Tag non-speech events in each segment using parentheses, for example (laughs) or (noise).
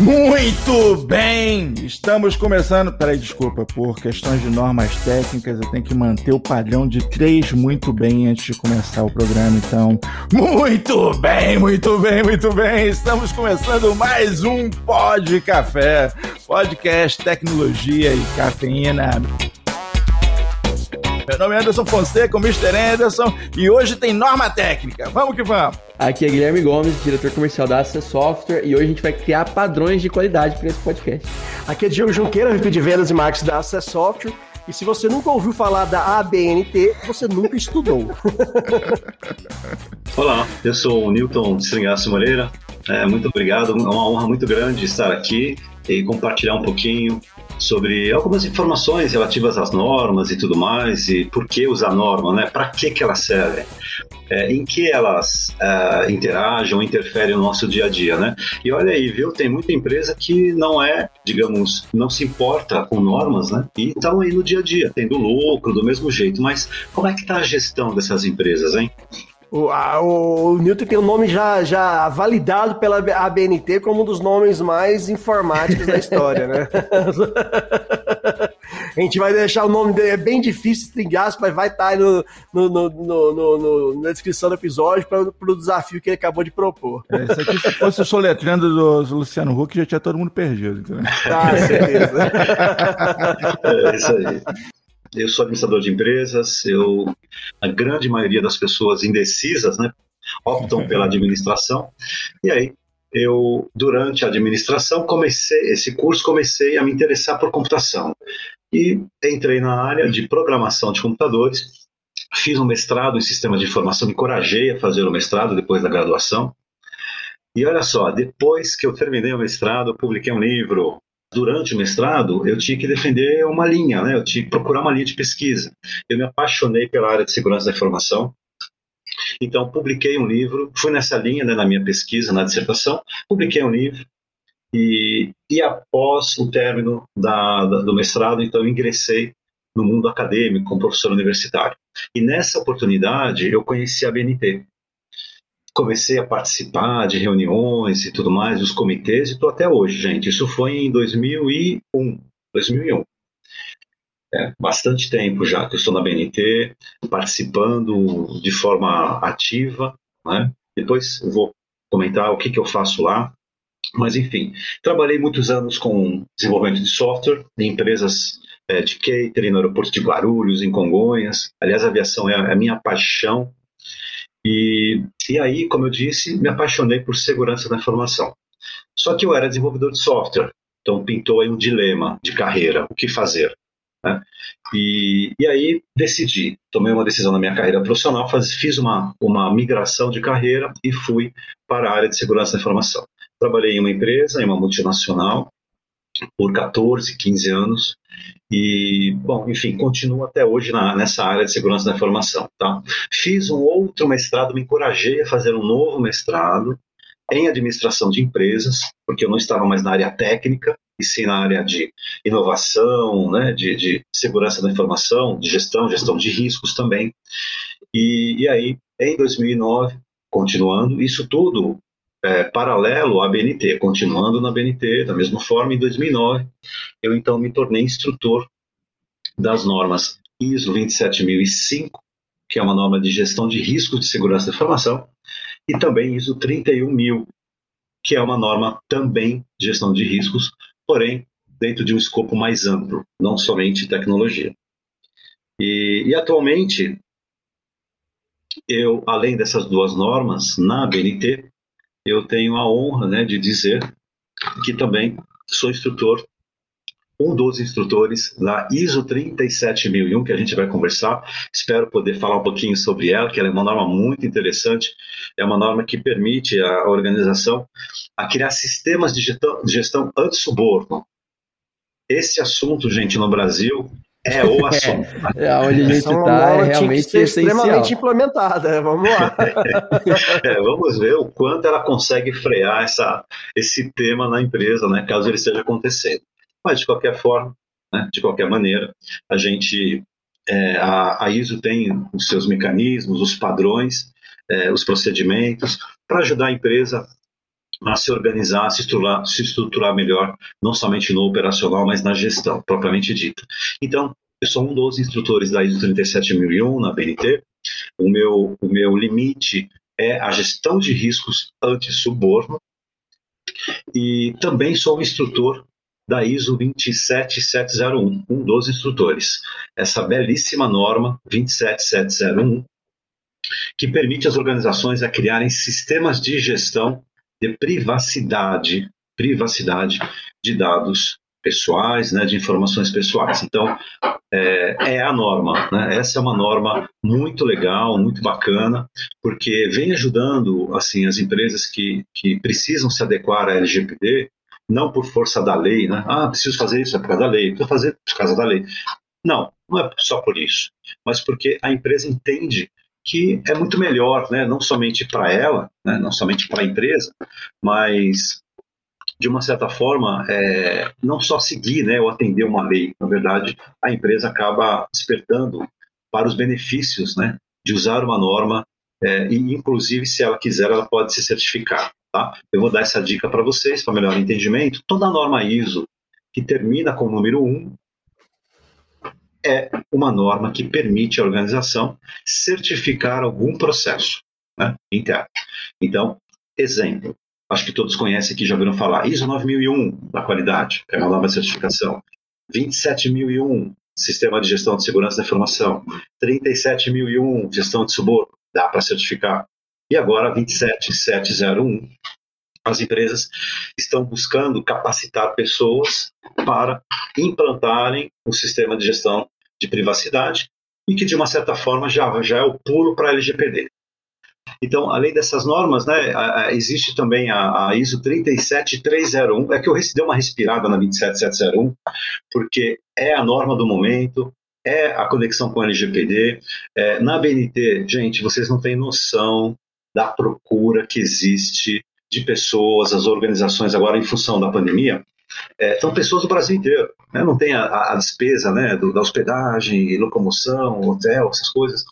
Muito bem! Estamos começando. Peraí, desculpa, por questões de normas técnicas, eu tenho que manter o padrão de três muito bem antes de começar o programa. Então, muito bem, muito bem, muito bem! Estamos começando mais um Pod Café, podcast, tecnologia e cafeína. Meu nome é Anderson Fonseca, o Mr. Anderson, e hoje tem norma técnica. Vamos que vamos! Aqui é Guilherme Gomes, diretor comercial da Access Software, e hoje a gente vai criar padrões de qualidade para esse podcast. Aqui é Diego Junqueira, VP de Vendas e Marketing da Access Software, e se você nunca ouviu falar da ABNT, você nunca estudou. (laughs) Olá, eu sou o Newton Stringaço Moreira. É, muito obrigado, é uma honra muito grande estar aqui e compartilhar um pouquinho sobre algumas informações relativas às normas e tudo mais, e por que usar norma, né? Para que, que elas servem? É, em que elas é, interagem ou interferem no nosso dia a dia, né? E olha aí, viu? Tem muita empresa que não é, digamos, não se importa com normas, né? E estão aí no dia a dia, tendo lucro do mesmo jeito. Mas como é que está a gestão dessas empresas, hein? O, a, o, Newton tem um nome já, já validado pela ABNT como um dos nomes mais informáticos da história, né? (laughs) a gente vai deixar o nome dele, é bem difícil, stringar, mas vai estar tá no, no, no, no, na descrição do episódio para o desafio que ele acabou de propor. É, isso aqui, se fosse o soletrando do Luciano Huck, já tinha todo mundo perdido. Entendeu? Ah, certeza. (laughs) é isso aí. Eu sou administrador de empresas, eu, a grande maioria das pessoas indecisas, né, optam pela (laughs) administração. E aí, eu, durante a administração, comecei, esse curso, comecei a me interessar por computação. E entrei na área de programação de computadores, fiz um mestrado em sistemas de informação, me encorajei a fazer o mestrado depois da graduação. E olha só, depois que eu terminei o mestrado, eu publiquei um livro, durante o mestrado, eu tinha que defender uma linha, né? eu tinha que procurar uma linha de pesquisa. Eu me apaixonei pela área de segurança da informação, então publiquei um livro, fui nessa linha né, na minha pesquisa, na dissertação, publiquei um livro, e, e após o término da, da, do mestrado, então ingressei no mundo acadêmico como professor universitário. E nessa oportunidade eu conheci a BNT, comecei a participar de reuniões e tudo mais, dos comitês, e estou até hoje, gente. Isso foi em 2001. 2001. É, bastante tempo já que eu estou na BNT, participando de forma ativa. Né? Depois eu vou comentar o que, que eu faço lá. Mas, enfim, trabalhei muitos anos com desenvolvimento de software em empresas é, de catering no aeroporto de Guarulhos, em Congonhas. Aliás, a aviação é a minha paixão e, e aí, como eu disse, me apaixonei por segurança da informação. Só que eu era desenvolvedor de software, então pintou aí um dilema de carreira, o que fazer. Né? E, e aí decidi, tomei uma decisão na minha carreira profissional, faz, fiz uma, uma migração de carreira e fui para a área de segurança da informação. Trabalhei em uma empresa, em uma multinacional, por 14, 15 anos, e, bom, enfim, continuo até hoje na, nessa área de segurança da informação. Tá? Fiz um outro mestrado, me encorajei a fazer um novo mestrado em administração de empresas, porque eu não estava mais na área técnica, e sim na área de inovação, né, de, de segurança da informação, de gestão, gestão de riscos também. E, e aí, em 2009, continuando, isso tudo é, paralelo à BNT, continuando na BNT, da mesma forma, em 2009, eu então me tornei instrutor das normas ISO 27005, que é uma norma de gestão de riscos de segurança da informação, e também ISO 31000, que é uma norma também de gestão de riscos, porém dentro de um escopo mais amplo, não somente tecnologia. E, e atualmente, eu, além dessas duas normas, na BNT, eu tenho a honra né, de dizer que também sou instrutor, um dos instrutores da ISO 37001, que a gente vai conversar. Espero poder falar um pouquinho sobre ela, que ela é uma norma muito interessante. É uma norma que permite à organização a criar sistemas de gestão, de gestão anti-suborno. Esse assunto, gente, no Brasil, é o (laughs) assunto. É, onde a gente está é realmente extremamente implementada. Vamos lá. (laughs) é, vamos ver o quanto ela consegue frear essa, esse tema na empresa, né, caso ele esteja acontecendo. Mas, de qualquer forma, né, de qualquer maneira, a gente, é, a, a, ISO tem os seus mecanismos, os padrões, é, os procedimentos, para ajudar a empresa a se organizar, se estruturar, se estruturar melhor, não somente no operacional, mas na gestão, propriamente dita. Então, eu sou um dos instrutores da ISO 37001 na BNT. O meu, o meu limite é a gestão de riscos anti-suborno. E também sou um instrutor da ISO 27701, um dos instrutores. Essa belíssima norma 27701, que permite às organizações a criarem sistemas de gestão de privacidade, privacidade de dados pessoais, né, de informações pessoais. Então, é, é, a norma. Né? Essa é uma norma muito legal, muito bacana, porque vem ajudando assim as empresas que, que precisam se adequar à LGPD, não por força da lei, né? Ah, preciso fazer isso é por causa da lei, preciso fazer por causa da lei. Não, não é só por isso, mas porque a empresa entende que é muito melhor, né? não somente para ela, né? não somente para a empresa, mas de uma certa forma, é, não só seguir né, ou atender uma lei. Na verdade, a empresa acaba despertando para os benefícios né, de usar uma norma é, e, inclusive, se ela quiser, ela pode se certificar. Tá? Eu vou dar essa dica para vocês, para melhor entendimento. Toda norma ISO que termina com o número 1 é uma norma que permite à organização certificar algum processo né, interno. Então, exemplo, acho que todos conhecem aqui, já ouviram falar, ISO 9001 da qualidade, é uma nova certificação. 27001, Sistema de Gestão de Segurança da Informação. 37001, Gestão de Suborno, dá para certificar. E agora 27701, as empresas estão buscando capacitar pessoas para implantarem o um sistema de gestão de privacidade e que, de uma certa forma, já, já é o pulo para a LGPD. Então, além dessas normas, né, existe também a, a, ISO 37301, é que eu dei uma respirada na 27701, porque é a norma do momento, é a conexão com o LGPD. É, na BNT, gente, vocês não têm noção da procura que existe de pessoas, as organizações agora em função da pandemia, é, são pessoas do Brasil inteiro. Né? Não tem a, a despesa né, do, da hospedagem, locomoção, hotel, essas coisas.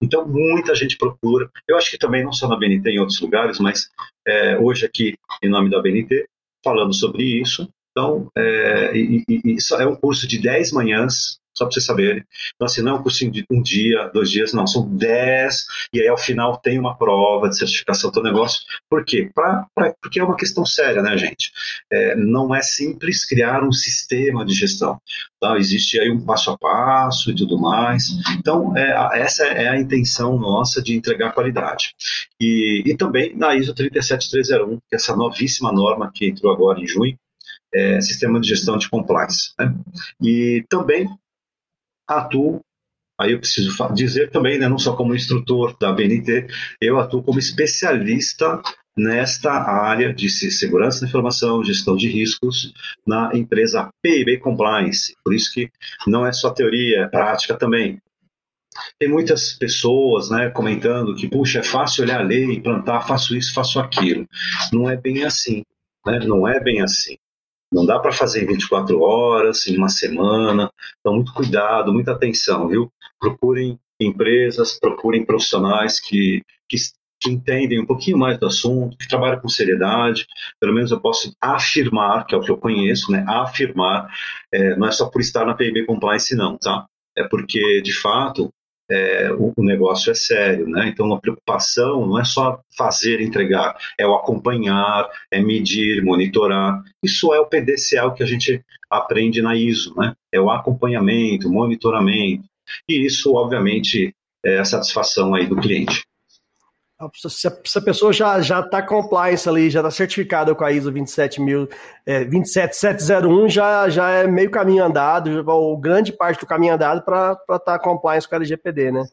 Então, muita gente procura. Eu acho que também, não só na BNT, em outros lugares, mas é, hoje aqui, em nome da BNT, falando sobre isso. Então, é, e, e, e é um curso de 10 manhãs, só para vocês saberem. Então, assim, não é um cursinho de um dia, dois dias, não, são dez, e aí ao final tem uma prova de certificação do negócio. Por quê? Pra, pra, porque é uma questão séria, né, gente? É, não é simples criar um sistema de gestão. Tá? Existe aí um passo a passo e tudo mais. Então, é, essa é a intenção nossa de entregar qualidade. E, e também na ISO 37301, que é essa novíssima norma que entrou agora em junho, é, sistema de gestão de compliance. Né? E também atuo, aí eu preciso dizer também, né, não só como instrutor da BNT, eu atuo como especialista nesta área de segurança da informação, gestão de riscos na empresa PIB Compliance. Por isso que não é só teoria, é prática também. Tem muitas pessoas né, comentando que, puxa, é fácil olhar a lei, implantar, faço isso, faço aquilo. Não é bem assim. Né? Não é bem assim. Não dá para fazer em 24 horas, em uma semana. Então, muito cuidado, muita atenção, viu? Procurem empresas, procurem profissionais que, que, que entendem um pouquinho mais do assunto, que trabalham com seriedade. Pelo menos eu posso afirmar, que é o que eu conheço, né? Afirmar, é, não é só por estar na PIB Compliance, não, tá? É porque, de fato, é, o, o, negócio é sério, né? Então a preocupação não é só fazer entregar, é o acompanhar, é medir, monitorar. Isso é o PDCA que a gente aprende na ISO, né? É o acompanhamento, monitoramento. E isso, obviamente, é a satisfação aí do cliente. Se a, se a, pessoa já já está compliance ali, já está certificada com a ISO 27000, é, 27701, já, já é meio caminho andado, ou grande parte do caminho andado para estar tá compliance com a LGPD, né?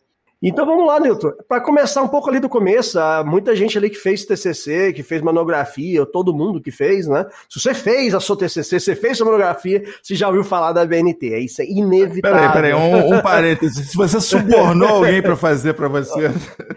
Então vamos lá, Nilton. Para começar um pouco ali do começo, há muita gente ali que fez TCC, que fez monografia, todo mundo que fez, né? Se você fez a sua TCC, você fez sua monografia, você já ouviu falar da BNT. É isso é inevitável. Peraí, peraí, um, um parênteses. Se você subornou alguém para fazer para você, Aí,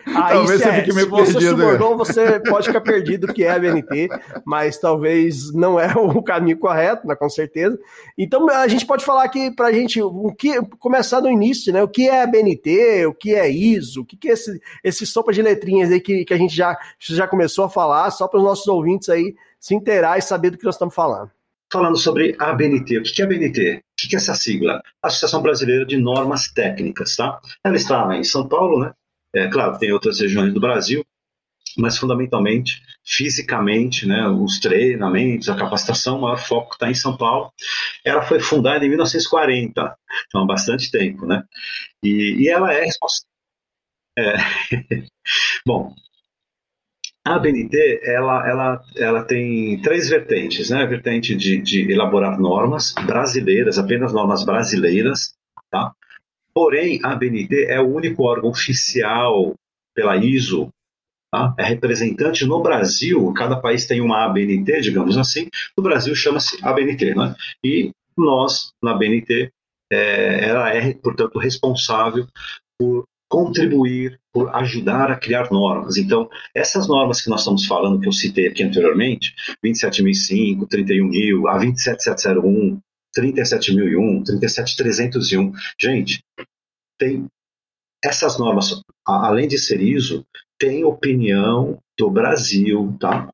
(laughs) talvez você é, fique meio se perdido. Se você subornou, você pode ficar perdido que é a BNT, mas talvez não é o caminho correto, né, com certeza. Então a gente pode falar aqui para a gente, o que, começar do início, né? O que é a BNT, o que é ISO? O que, que é esse, esse sopa de letrinhas aí que, que a gente já, já começou a falar, só para os nossos ouvintes aí se inteirar e saber do que nós estamos falando. Falando sobre a ABNT. O que é a ABNT? O que é essa sigla? Associação Brasileira de Normas Técnicas, tá? Ela está em São Paulo, né? É claro, tem outras regiões do Brasil, mas fundamentalmente, fisicamente, né, os treinamentos, a capacitação, o maior foco está em São Paulo. Ela foi fundada em 1940, então há bastante tempo, né? E, e ela é responsável. É. (laughs) Bom, a BNT ela, ela, ela tem três vertentes, né? A vertente de, de elaborar normas brasileiras, apenas normas brasileiras, tá? Porém, a BNT é o único órgão oficial pela ISO Tá? É representante no Brasil, cada país tem uma ABNT, digamos assim, no Brasil chama-se ABNT, né? e nós, na ABNT, é, ela é, portanto, responsável por contribuir, por ajudar a criar normas. Então, essas normas que nós estamos falando, que eu citei aqui anteriormente, 27.005, 31.000, a 27701, 37.001, 37.301, gente, tem essas normas, além de ser ISO, tem opinião do Brasil, tá?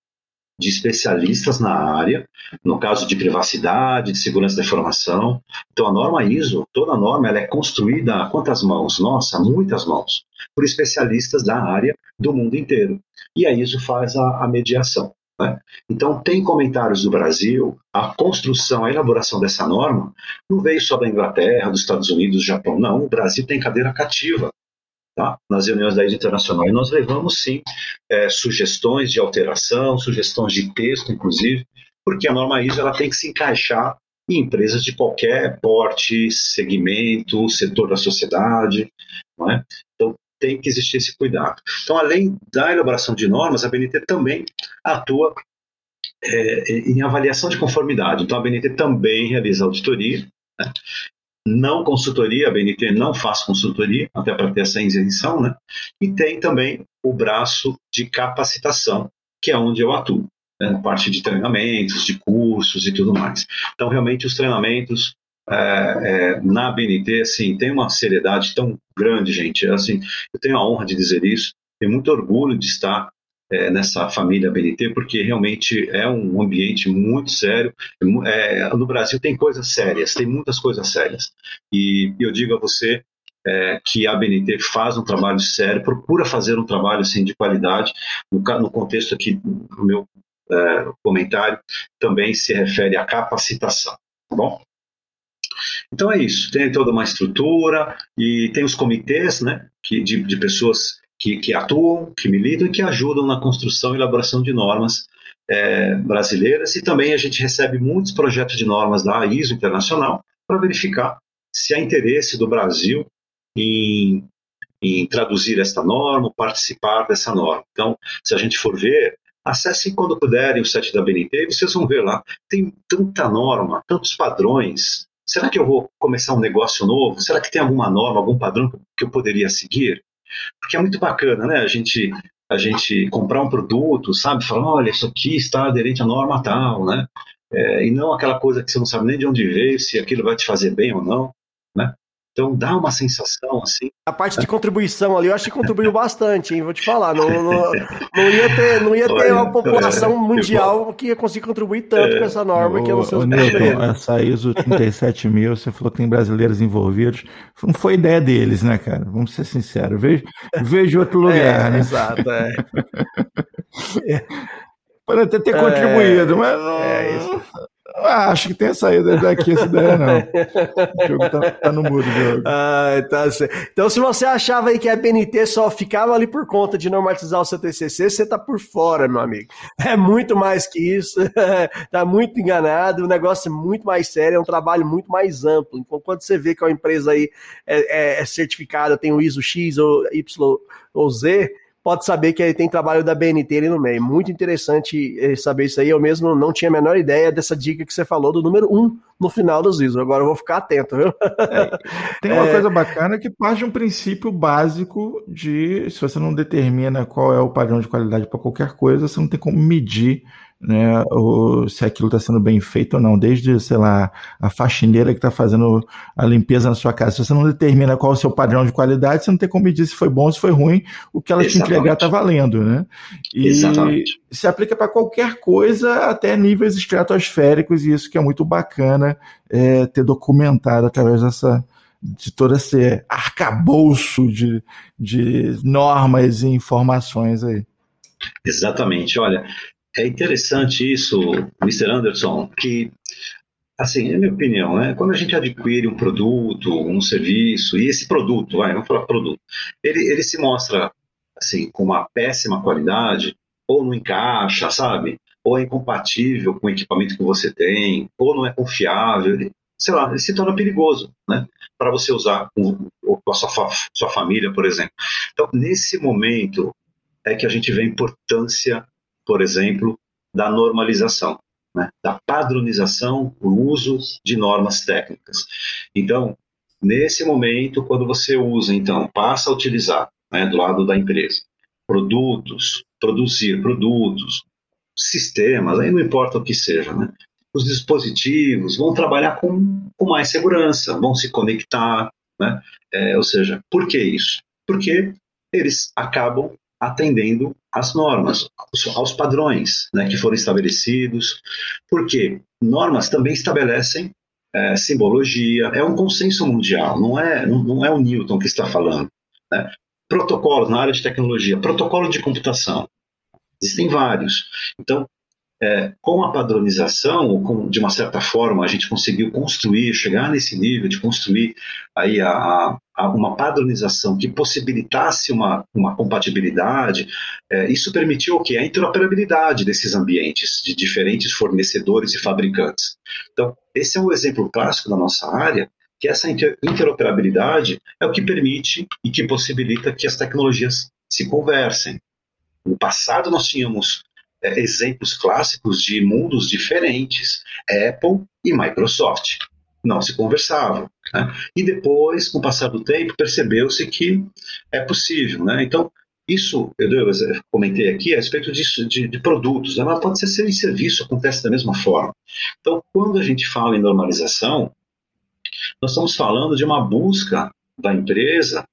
De especialistas na área, no caso de privacidade, de segurança da informação. Então, a norma ISO, toda a norma, ela é construída a quantas mãos? Nossa, muitas mãos, por especialistas da área do mundo inteiro. E a ISO faz a, a mediação. Né? Então, tem comentários do Brasil, a construção, a elaboração dessa norma não veio só da Inglaterra, dos Estados Unidos, do Japão, não. O Brasil tem cadeira cativa tá? nas reuniões da ISO Internacional. E nós levamos, sim, é, sugestões de alteração, sugestões de texto, inclusive, porque a norma ISO ela tem que se encaixar em empresas de qualquer porte, segmento, setor da sociedade, não é? Então, tem que existir esse cuidado. Então, além da elaboração de normas, a BNT também atua é, em avaliação de conformidade. Então, a BNT também realiza auditoria, né? Não consultoria, a BNT não faz consultoria, até para ter essa isenção, né? E tem também o braço de capacitação, que é onde eu atuo, né? parte de treinamentos, de cursos e tudo mais. Então, realmente, os treinamentos é, é, na BNT, assim, tem uma seriedade tão grande, gente. Assim, eu tenho a honra de dizer isso, tenho muito orgulho de estar é, nessa família BNT, porque realmente é um ambiente muito sério. É, no Brasil tem coisas sérias, tem muitas coisas sérias. E eu digo a você é, que a BNT faz um trabalho sério, procura fazer um trabalho assim, de qualidade. No, no contexto aqui do meu é, comentário, também se refere à capacitação. Tá bom? Então é isso, tem toda uma estrutura e tem os comitês né, que, de, de pessoas que, que atuam, que militam e que ajudam na construção e elaboração de normas é, brasileiras. E também a gente recebe muitos projetos de normas da ISO internacional para verificar se há interesse do Brasil em, em traduzir esta norma, participar dessa norma. Então, se a gente for ver, acessem quando puderem o site da BNT e vocês vão ver lá. Tem tanta norma, tantos padrões. Será que eu vou começar um negócio novo? Será que tem alguma norma, algum padrão que eu poderia seguir? Porque é muito bacana, né? A gente, a gente comprar um produto, sabe? Falar, olha, isso aqui está aderente à norma tal, né? É, e não aquela coisa que você não sabe nem de onde veio, se aquilo vai te fazer bem ou não? Então dá uma sensação assim. A parte de contribuição ali, eu acho que contribuiu bastante, hein? Vou te falar. Não, não, não ia ter, não ia ter uma população é, mundial que ia conseguir contribuir tanto é, com essa norma o, que eu não sei o Newton, essa ISO 37 mil, você falou que tem brasileiros envolvidos. Não foi ideia deles, né, cara? Vamos ser sinceros. Vejo, vejo outro lugar, é, né? Exato, é. (laughs) Pode até ter contribuído, mas não. É isso. Ah, acho que tenha saído daqui essa ideia, não. O jogo tá, tá no mudo, jogo. Ah, tá certo. Então, se você achava aí que a BNT só ficava ali por conta de normatizar o seu TCC, você tá por fora, meu amigo. É muito mais que isso. (laughs) tá muito enganado. O negócio é muito mais sério, é um trabalho muito mais amplo. Então, quando você vê que a empresa aí é, é, é certificada, tem o ISO X ou Y ou Z, pode saber que tem trabalho da BNT ali no meio. Muito interessante eh, saber isso aí. Eu mesmo não tinha a menor ideia dessa dica que você falou do número 1 um no final dos ISO. Agora eu vou ficar atento, viu? É, tem uma (laughs) é... coisa bacana que parte de um princípio básico de se você não determina qual é o padrão de qualidade para qualquer coisa, você não tem como medir né, ou se aquilo está sendo bem feito ou não, desde, sei lá, a faxineira que está fazendo a limpeza na sua casa. Se você não determina qual é o seu padrão de qualidade, você não tem como medir se foi bom ou se foi ruim, o que ela Exatamente. te entregar está valendo, né? E Exatamente. se aplica para qualquer coisa, até níveis estratosféricos, e isso que é muito bacana é, ter documentado através dessa de todo esse arcabouço de, de normas e informações aí. Exatamente. Olha, é interessante isso, Mr. Anderson, que, assim, é minha opinião, né? Quando a gente adquire um produto, um serviço, e esse produto, vai, vamos falar produto, ele, ele se mostra, assim, com uma péssima qualidade, ou não encaixa, sabe? Ou é incompatível com o equipamento que você tem, ou não é confiável, ele, sei lá, ele se torna perigoso, né? Para você usar com, com a sua, sua família, por exemplo. Então, nesse momento, é que a gente vê a importância por exemplo, da normalização, né, da padronização, o uso de normas técnicas. Então, nesse momento, quando você usa, então, passa a utilizar, né, do lado da empresa, produtos, produzir produtos, sistemas, aí não importa o que seja, né, os dispositivos vão trabalhar com, com mais segurança, vão se conectar, né, é, ou seja, por que isso? Porque eles acabam atendendo às normas, aos padrões né, que foram estabelecidos, porque normas também estabelecem é, simbologia, é um consenso mundial, não é, não, é o Newton que está falando. Né? Protocolos na área de tecnologia, protocolo de computação, existem vários. Então, é, com a padronização, com, de uma certa forma, a gente conseguiu construir, chegar nesse nível de construir aí a, a uma padronização que possibilitasse uma, uma compatibilidade, é, isso permitiu o quê? A interoperabilidade desses ambientes, de diferentes fornecedores e fabricantes. Então, esse é um exemplo clássico da nossa área, que essa interoperabilidade é o que permite e que possibilita que as tecnologias se conversem. No passado, nós tínhamos é, exemplos clássicos de mundos diferentes, Apple e Microsoft. Não se conversavam. Né? E depois, com o passar do tempo, percebeu-se que é possível. Né? Então, isso, eu comentei aqui a respeito disso, de, de produtos, né? mas pode ser em serviço, acontece da mesma forma. Então, quando a gente fala em normalização, nós estamos falando de uma busca da empresa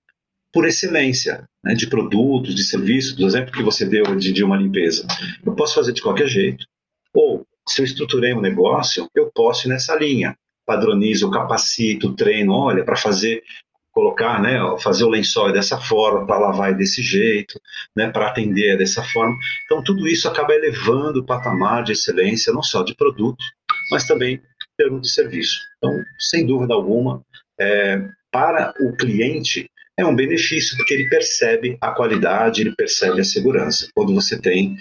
por excelência, né, de produtos, de serviços, do exemplo que você deu de, de uma limpeza. Eu posso fazer de qualquer jeito. Ou, se eu estruturei um negócio, eu posso ir nessa linha. Padronizo, capacito, treino, olha, para fazer colocar, né, fazer o lençol dessa forma, para lavar desse jeito, né, para atender dessa forma. Então tudo isso acaba elevando o patamar de excelência não só de produto, mas também em termos de serviço. Então, sem dúvida alguma, é, para o cliente é um benefício, porque ele percebe a qualidade, ele percebe a segurança, quando você tem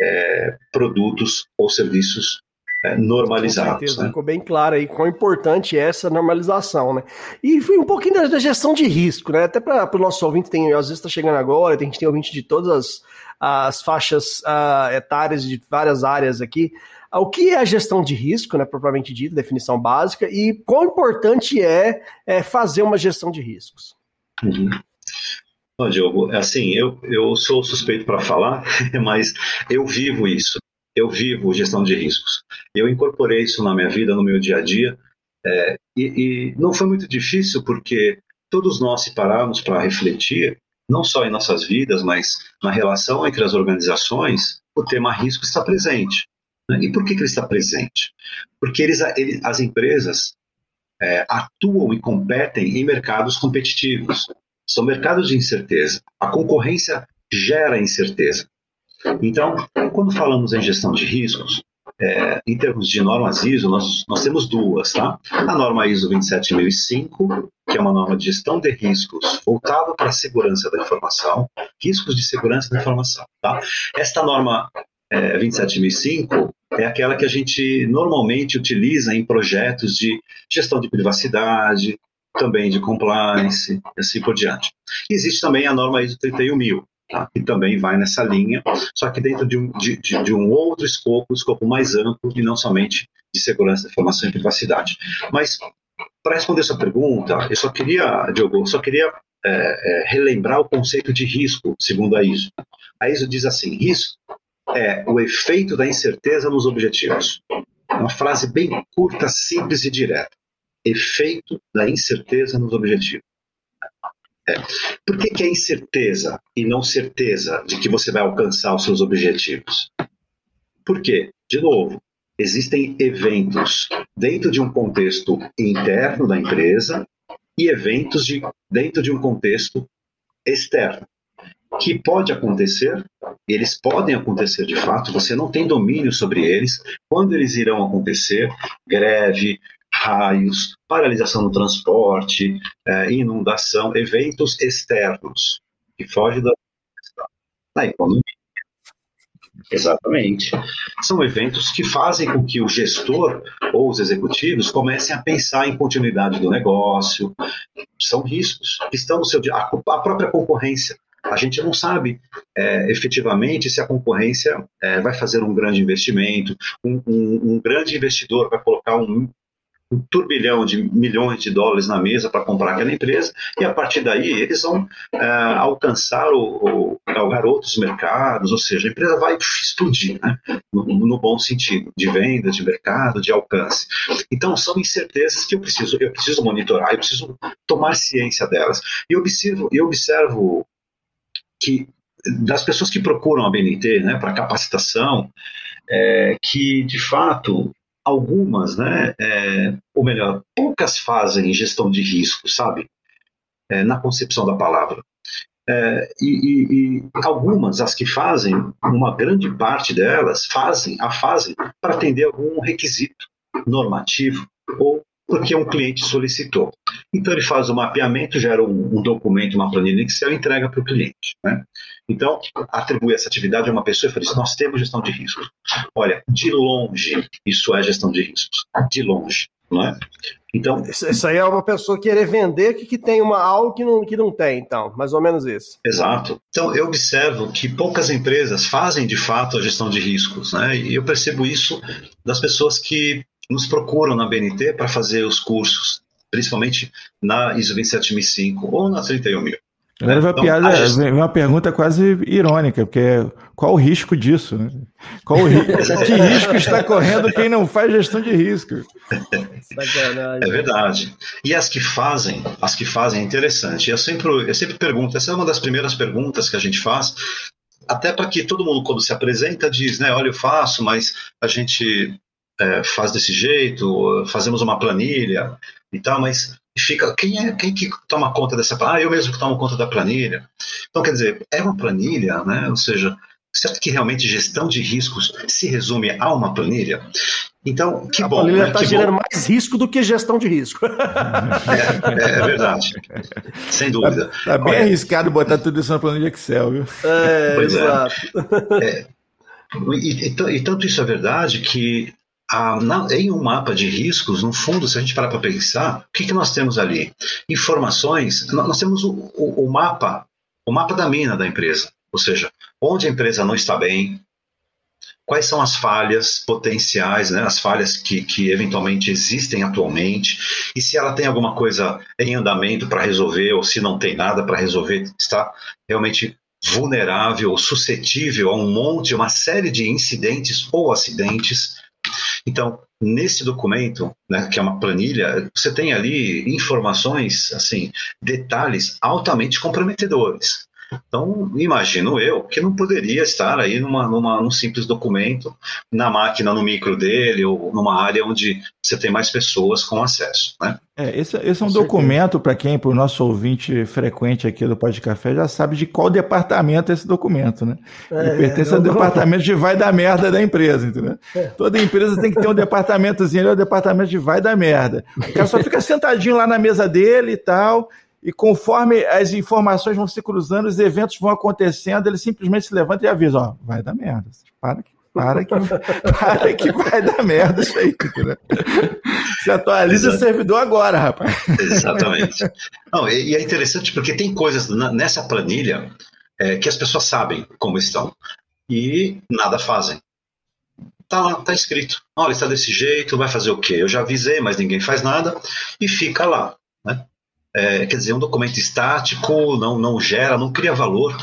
é, produtos ou serviços é, normalizados. Com certeza, né? ficou bem claro aí quão importante é essa normalização, né? E foi um pouquinho da, da gestão de risco, né? Até para o nosso ouvinte, tem, às vezes está chegando agora, a gente tem ouvinte de todas as, as faixas uh, etárias de várias áreas aqui. Ah, o que é a gestão de risco, né, propriamente dita, definição básica, e quão importante é, é fazer uma gestão de riscos? Uhum. Bom, Diogo, é assim, eu, eu sou suspeito para falar, (laughs) mas eu vivo isso. Eu vivo gestão de riscos. Eu incorporei isso na minha vida, no meu dia a dia, é, e, e não foi muito difícil porque todos nós se pararmos para refletir, não só em nossas vidas, mas na relação entre as organizações, o tema risco está presente. Né? E por que, que ele está presente? Porque eles, ele, as empresas é, atuam e competem em mercados competitivos. São mercados de incerteza. A concorrência gera incerteza. Então, quando falamos em gestão de riscos, é, em termos de normas ISO, nós, nós temos duas, tá? A norma ISO 27005, que é uma norma de gestão de riscos voltada para a segurança da informação, riscos de segurança da informação, tá? Esta norma é, 27005 é aquela que a gente normalmente utiliza em projetos de gestão de privacidade, também de compliance, e assim por diante. Existe também a norma ISO 31000, tá? que também vai nessa linha, só que dentro de um, de, de um outro escopo, um escopo mais amplo e não somente de segurança da informação e privacidade. Mas, para responder sua pergunta, eu só queria, Diogo, eu só queria é, é, relembrar o conceito de risco, segundo a ISO. A ISO diz assim, risco é o efeito da incerteza nos objetivos. Uma frase bem curta, simples e direta. Efeito da incerteza nos objetivos. É. Por que, que é incerteza e não certeza de que você vai alcançar os seus objetivos? Por quê? De novo, existem eventos dentro de um contexto interno da empresa e eventos de, dentro de um contexto externo que pode acontecer, eles podem acontecer de fato, você não tem domínio sobre eles, quando eles irão acontecer, greve, raios, paralisação no transporte, é, inundação, eventos externos, que fogem da, da economia. Exatamente. São eventos que fazem com que o gestor ou os executivos comecem a pensar em continuidade do negócio. São riscos que estão no seu dia. A própria concorrência a gente não sabe é, efetivamente se a concorrência é, vai fazer um grande investimento, um, um, um grande investidor vai colocar um, um, turbilhão de milhões de dólares na mesa para comprar aquela empresa, e a partir daí eles vão é, alcançar o, galgar outros mercados, ou seja, a empresa vai explodir, né? no, no, bom sentido, de venda, de mercado, de alcance. Então são incertezas que eu preciso, eu preciso monitorar, eu preciso tomar ciência delas. E observo, eu observo que das pessoas que procuram a BNT né, para capacitação, é, que de fato algumas, né, é, ou melhor, poucas fazem gestão de risco, sabe? É, na concepção da palavra. É, e, e, e, algumas, as que fazem, uma grande parte delas fazem, a fazem para atender algum requisito normativo ou porque um cliente solicitou. Então ele faz o mapeamento, gera um, um documento, uma planilha Excel e entrega para o cliente. Né? Então, atribui essa atividade a uma pessoa e fala assim, nós temos gestão de riscos. Olha, de longe, isso é gestão de riscos. De longe. Não é? Então, isso aí é uma pessoa querer vender que, que tem uma algo que não, que não tem, então, mais ou menos isso. Exato. Então, eu observo que poucas empresas fazem de fato a gestão de riscos, né? E eu percebo isso das pessoas que nos procuram na BNT para fazer os cursos, principalmente na ISO 27005 ou na 31000. Agora vem, então, piada, gente... vem uma pergunta quase irônica, porque é, qual o risco disso? Né? Qual o ri... (laughs) que risco está correndo quem não faz gestão de risco? É verdade. E as que fazem, as que fazem é interessante. Eu sempre, eu sempre pergunto, essa é uma das primeiras perguntas que a gente faz, até para que todo mundo, quando se apresenta, diz, né, olha, eu faço, mas a gente é, faz desse jeito, fazemos uma planilha e tal, mas fica quem é quem que toma conta dessa planilha? Ah, eu mesmo que tomo conta da planilha. Então, quer dizer, é uma planilha, né? Ou seja, certo que realmente gestão de riscos se resume a uma planilha? Então, que a bom. A planilha está né? gerando bom. mais risco do que gestão de risco. É, é, é verdade. Sem dúvida. Está tá bem Olha, arriscado botar tudo isso na planilha Excel, viu? É, pois é. exato. É. E, e, e, tanto isso é verdade que ah, na, em um mapa de riscos, no fundo, se a gente parar para pensar, o que, que nós temos ali? Informações, nós temos o, o, o, mapa, o mapa da mina da empresa, ou seja, onde a empresa não está bem, quais são as falhas potenciais, né, as falhas que, que eventualmente existem atualmente, e se ela tem alguma coisa em andamento para resolver, ou se não tem nada para resolver, está realmente vulnerável ou suscetível a um monte, uma série de incidentes ou acidentes então, nesse documento, né, que é uma planilha, você tem ali informações, assim, detalhes altamente comprometedores. Então, imagino eu que não poderia estar aí numa, numa, num simples documento, na máquina, no micro dele, ou numa área onde você tem mais pessoas com acesso. Né? É, esse, esse é um com documento, para quem, para o nosso ouvinte frequente aqui do Pode Café, já sabe de qual departamento é esse documento. Né? Ele é, pertence ao não... departamento de vai da merda da empresa, entendeu? É. Toda empresa tem que ter um departamentozinho, é o departamento de vai da merda. O cara só fica sentadinho lá na mesa dele e tal, e conforme as informações vão se cruzando, os eventos vão acontecendo, ele simplesmente se levanta e avisa, ó, vai dar merda. Para que, para que, (laughs) para que vai dar merda isso aí. Né? Se atualiza o servidor agora, rapaz. Exatamente. Não, e, é interessante porque tem coisas nessa planilha é, que as pessoas sabem como estão e nada fazem. Tá lá, tá escrito. Olha, está desse jeito, vai fazer o quê? Eu já avisei, mas ninguém faz nada e fica lá. Né? É, quer dizer, um documento estático, não, não gera, não cria valor.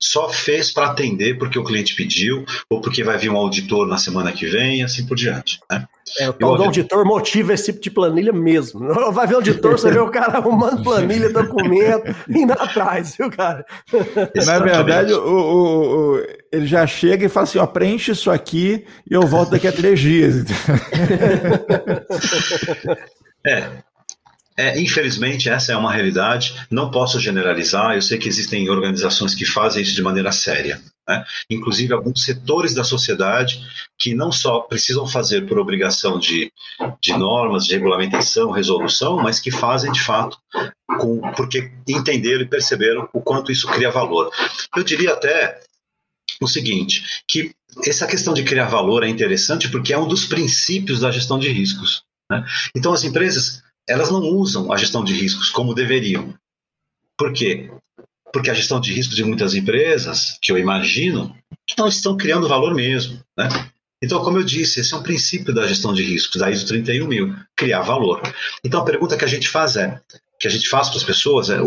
só fez para atender porque o cliente pediu, ou porque vai vir um auditor na semana que vem, e assim por diante. Né? É, o tal do auditor motiva esse tipo de planilha mesmo. (laughs) Vai ver o auditor, você vê o cara arrumando planilha, (laughs) documento, indo atrás, viu, cara? Na verdade, o, o, o, ele já chega e fala assim: ó, preenche isso aqui e eu volto daqui a três dias. (laughs) é, é, infelizmente, essa é uma realidade. Não posso generalizar. Eu sei que existem organizações que fazem isso de maneira séria. Né? Inclusive, alguns setores da sociedade que não só precisam fazer por obrigação de, de normas, de regulamentação, resolução, mas que fazem de fato com, porque entenderam e perceberam o quanto isso cria valor. Eu diria até o seguinte, que essa questão de criar valor é interessante porque é um dos princípios da gestão de riscos. Né? Então, as empresas elas não usam a gestão de riscos como deveriam. Por quê? Porque a gestão de riscos de muitas empresas, que eu imagino, não estão criando valor mesmo. Né? Então, como eu disse, esse é um princípio da gestão de riscos, da ISO 31000, criar valor. Então, a pergunta que a gente faz é, que a gente faz para as pessoas é,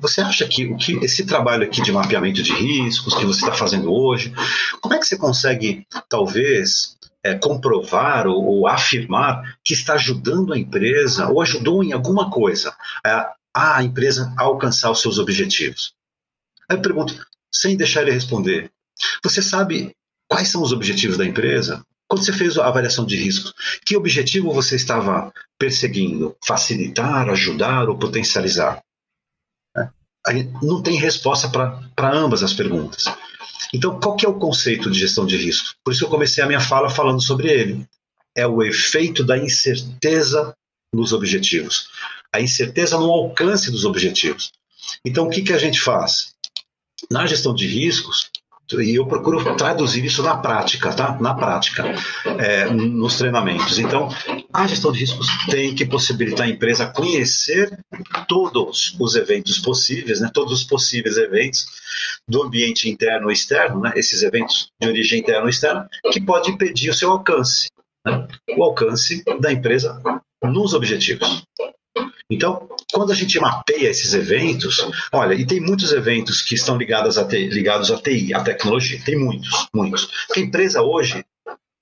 você acha que, o que esse trabalho aqui de mapeamento de riscos que você está fazendo hoje, como é que você consegue, talvez, é, comprovar ou, ou, afirmar que está ajudando a empresa ou ajudou em alguma coisa a, a empresa a alcançar os seus objetivos. Aí eu pergunto, sem deixar ele responder, você sabe quais são os objetivos da empresa? Quando você fez a avaliação de risco, que objetivo você estava perseguindo? Facilitar, ajudar ou potencializar? É, não tem resposta para ambas as perguntas. Então, qual que é o conceito de gestão de risco? Por isso eu comecei a minha fala falando sobre ele. É o efeito da incerteza nos objetivos. A incerteza no alcance dos objetivos. Então, o que, que a gente faz? Na gestão de riscos, e eu procuro traduzir isso na prática, tá? Na prática, é, nos treinamentos. Então, a gestão de riscos tem que possibilitar a empresa conhecer todos os eventos possíveis, né? Todos os possíveis eventos do ambiente interno e externo, né? Esses eventos de origem interna ou externa, que pode impedir o seu alcance, né? o alcance da empresa nos objetivos. Então, quando a gente mapeia esses eventos, olha, e tem muitos eventos que estão ligados a, TI, ligados a TI, a tecnologia, tem muitos, muitos. Porque a empresa hoje,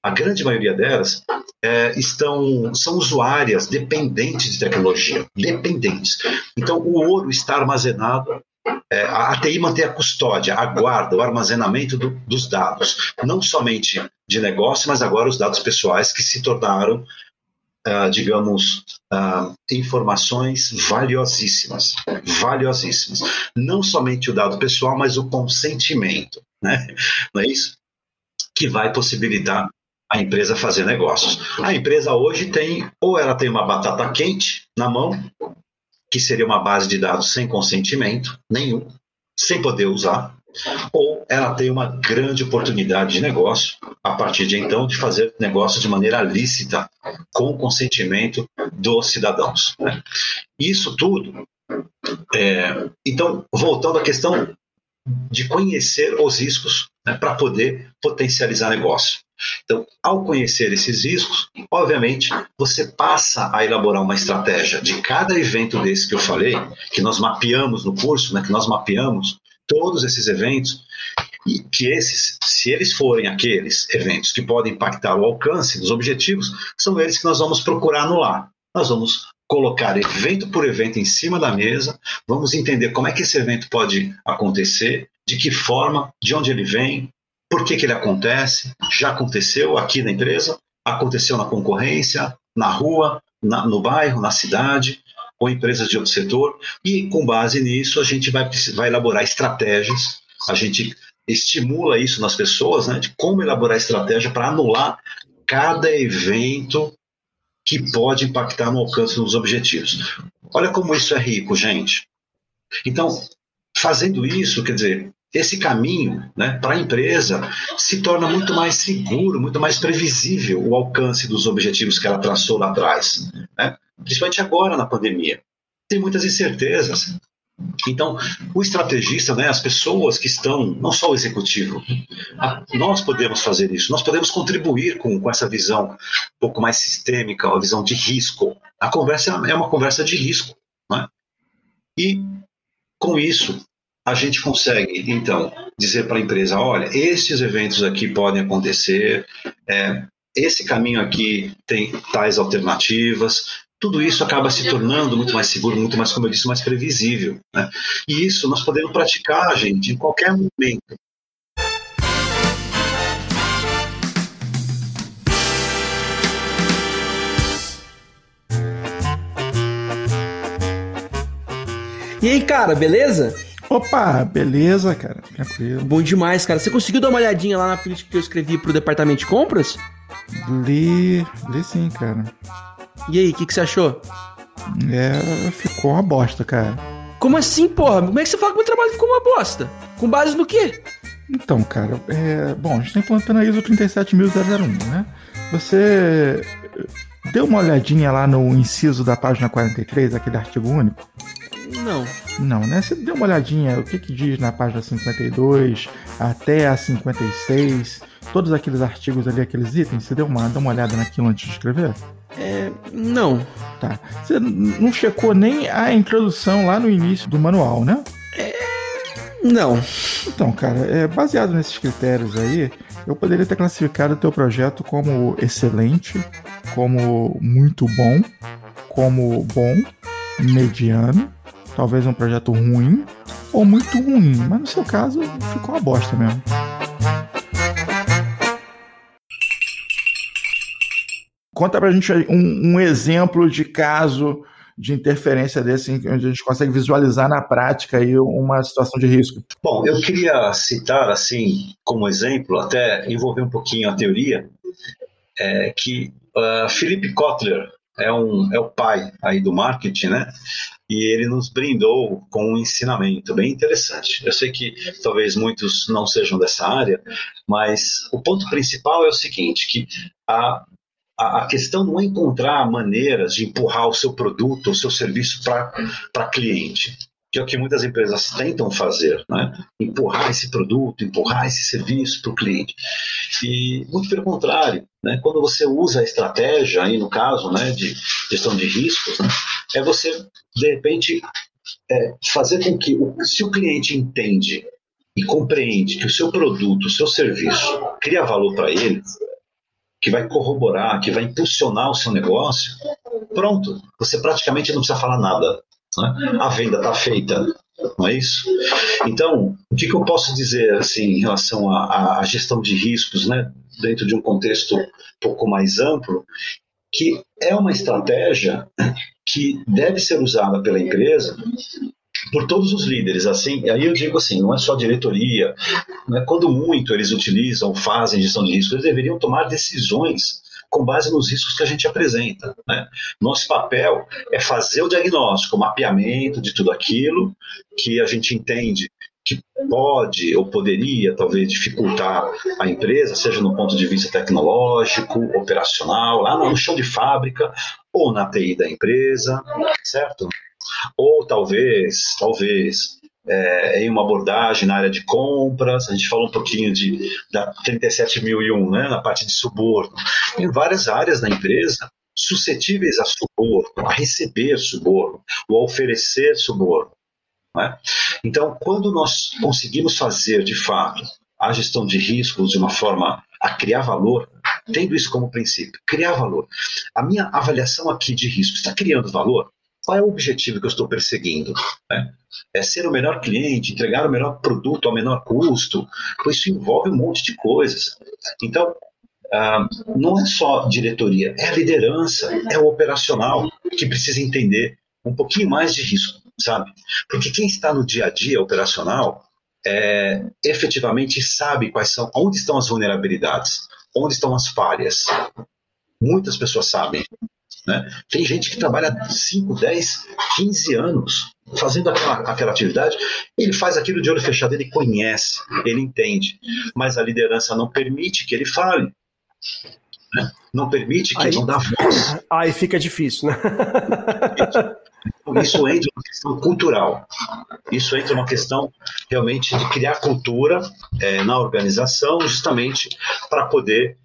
a grande maioria delas, é, estão, são usuárias dependentes de tecnologia, dependentes. Então, o ouro está armazenado é, a TI mantém a custódia, a guarda, o armazenamento do, dos dados, não somente de negócio, mas agora os dados pessoais que se tornaram uh, digamos, uh, informações valiosíssimas, valiosíssimas. Não somente o dado pessoal, mas o consentimento, né? Não é isso? Que vai possibilitar a empresa fazer negócios. A empresa hoje tem, ou ela tem uma batata quente na mão, que seria uma base de dados sem consentimento nenhum, sem poder usar, ou ela tem uma grande oportunidade de negócio a partir de então de fazer negócio de maneira lícita com o consentimento dos cidadãos. Né? Isso tudo. É, então, voltando à questão de conhecer os riscos né, para poder potencializar negócio. Então, ao conhecer esses riscos, obviamente, você passa a elaborar uma estratégia de cada evento desse que eu falei, que nós mapeamos no curso, né, que nós mapeamos, todos esses eventos, e que esses, se eles forem aqueles eventos que podem impactar o alcance dos objetivos, são eles que nós vamos procurar anular. Nós vamos colocar evento por evento em cima da mesa, vamos entender como é que esse evento pode acontecer, de que forma, de onde ele vem, por que, que ele acontece, já aconteceu aqui na empresa, aconteceu na concorrência, na rua, na, no bairro, na cidade, ou empresas de outro setor, e com base nisso a gente vai, vai elaborar estratégias, a gente estimula isso nas pessoas, né, de como elaborar estratégia para anular cada evento que pode impactar no alcance dos objetivos. Olha como isso é rico, gente. Então, fazendo isso, quer dizer, esse caminho né, para a empresa se torna muito mais seguro, muito mais previsível o alcance dos objetivos que ela traçou lá atrás. Né? principalmente agora na pandemia. Tem muitas incertezas. Então, o estrategista, né, as pessoas que estão, não só o executivo, nós podemos fazer isso, nós podemos contribuir com, com essa visão um pouco mais sistêmica, a visão de risco. A conversa é uma conversa de risco. Né? E, com isso, a gente consegue, então, dizer para a empresa: olha, esses eventos aqui podem acontecer, é, esse caminho aqui tem tais alternativas. Tudo isso acaba se tornando muito mais seguro, muito mais, como eu disse, mais previsível. Né? E isso nós podemos praticar, gente, em qualquer momento. E aí, cara, beleza? Opa, beleza, cara. Tranquilo. Bom demais, cara. Você conseguiu dar uma olhadinha lá na política que eu escrevi pro departamento de compras? Li, li sim, cara. E aí, o que, que você achou? É, ficou uma bosta, cara. Como assim, porra? Como é que você fala que o meu trabalho ficou uma bosta? Com base no quê? Então, cara, é, bom, a gente tá implantando a ISO 37001, né? Você deu uma olhadinha lá no inciso da página 43, aquele artigo único? Não. Não, né? Você deu uma olhadinha, o que que diz na página 52 até a 56, todos aqueles artigos ali, aqueles itens, você deu uma, deu uma olhada naquilo antes de escrever? É. Não. Tá. Você não checou nem a introdução lá no início do manual, né? Não. Então, cara, é, baseado nesses critérios aí, eu poderia ter classificado o teu projeto como excelente, como muito bom, como bom, mediano, talvez um projeto ruim ou muito ruim, mas no seu caso ficou uma bosta mesmo. Conta pra gente aí um, um exemplo de caso de interferência desse, onde a gente consegue visualizar na prática aí uma situação de risco. Bom, eu queria citar, assim, como exemplo, até envolver um pouquinho a teoria, é, que uh, Philip Kotler é, um, é o pai aí do marketing, né? E ele nos brindou com um ensinamento bem interessante. Eu sei que talvez muitos não sejam dessa área, mas o ponto principal é o seguinte, que a a, questão não é encontrar maneiras de empurrar o seu produto, o seu serviço para cliente, que é o que muitas empresas tentam fazer, né? empurrar esse produto, empurrar esse serviço para o cliente. E muito pelo contrário, né? quando você usa a estratégia, aí no caso né, de gestão de riscos, né? é você, de repente, é, fazer com que, o, se o cliente entende e compreende que o seu produto, o seu serviço cria valor para ele, que vai corroborar, que vai impulsionar o seu negócio, pronto, você praticamente não precisa falar nada. Né? A venda está feita, não é isso? Então, o que, que, eu posso dizer assim em relação à, gestão de riscos, né, dentro de um contexto um pouco mais amplo, que é uma estratégia que deve ser usada pela empresa por todos os líderes, assim, aí eu digo assim, não é só diretoria, né, quando muito eles utilizam, fazem gestão de risco, eles deveriam tomar decisões com base nos riscos que a gente apresenta. Né? Nosso papel é fazer o diagnóstico, o mapeamento de tudo aquilo que a gente entende que pode ou poderia talvez dificultar a empresa, seja no ponto de vista tecnológico, operacional, lá no chão de fábrica ou na TI da empresa, certo? Ou talvez, talvez, é, em uma abordagem na área de compras, a gente falou um pouquinho de, da 37001, né, na parte de suborno. Em várias áreas da empresa suscetíveis a suborno, a receber suborno, ou a oferecer suborno. Né? Então, quando nós conseguimos fazer, de fato, a gestão de riscos de uma forma a criar valor, tendo isso como princípio, criar valor. A minha avaliação aqui de risco está criando valor? Qual é o objetivo que eu estou perseguindo? Né? É ser o melhor cliente, entregar o melhor produto ao menor custo, isso envolve um monte de coisas. Então, ah, não é só diretoria, é a liderança, é o operacional que precisa entender um pouquinho mais de risco, sabe? Porque quem está no dia a dia operacional é, efetivamente sabe quais são, onde estão as vulnerabilidades, onde estão as falhas. Muitas pessoas sabem, né? Tem gente que trabalha 5, 10, 15 anos fazendo aquela, aquela atividade, ele faz aquilo de olho fechado, ele conhece, ele entende, mas a liderança não permite que ele fale. Né? Não permite que aí, ele não dá voz. Aí fica difícil, né? Isso entra uma questão cultural. Isso entra uma questão realmente de criar cultura é, na organização, justamente para poder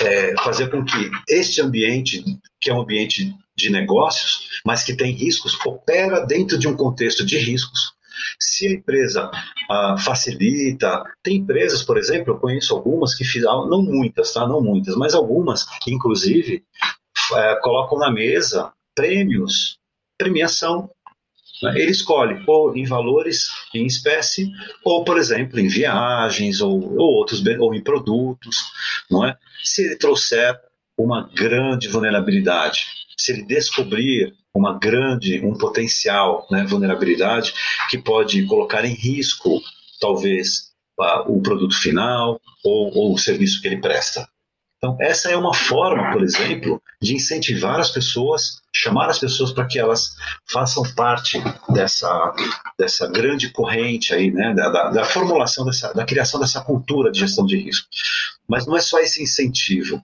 é, fazer com que este ambiente, que é um ambiente de negócios, mas que tem riscos, opera dentro de um contexto de riscos, Se a empresa ah, facilita, tem empresas, por exemplo, eu conheço algumas que fizeram, não muitas, tá? Não muitas, mas algumas inclusive, é, colocam na mesa prêmios, premiação. Né? Ele escolhe ou em valores em espécie, ou, por exemplo, em viagens, ou, ou outros ou em produtos, não é? Se ele trouxer uma grande vulnerabilidade, se ele descobrir uma grande, um potencial né, vulnerabilidade que pode colocar em risco, talvez, o produto final ou, ou o serviço que ele presta. Então, essa é uma forma, por exemplo, de incentivar as pessoas, chamar as pessoas para que elas façam parte dessa, dessa grande corrente aí, né, da, da, da formulação, dessa, da criação dessa cultura de gestão de risco. Mas não é só esse incentivo.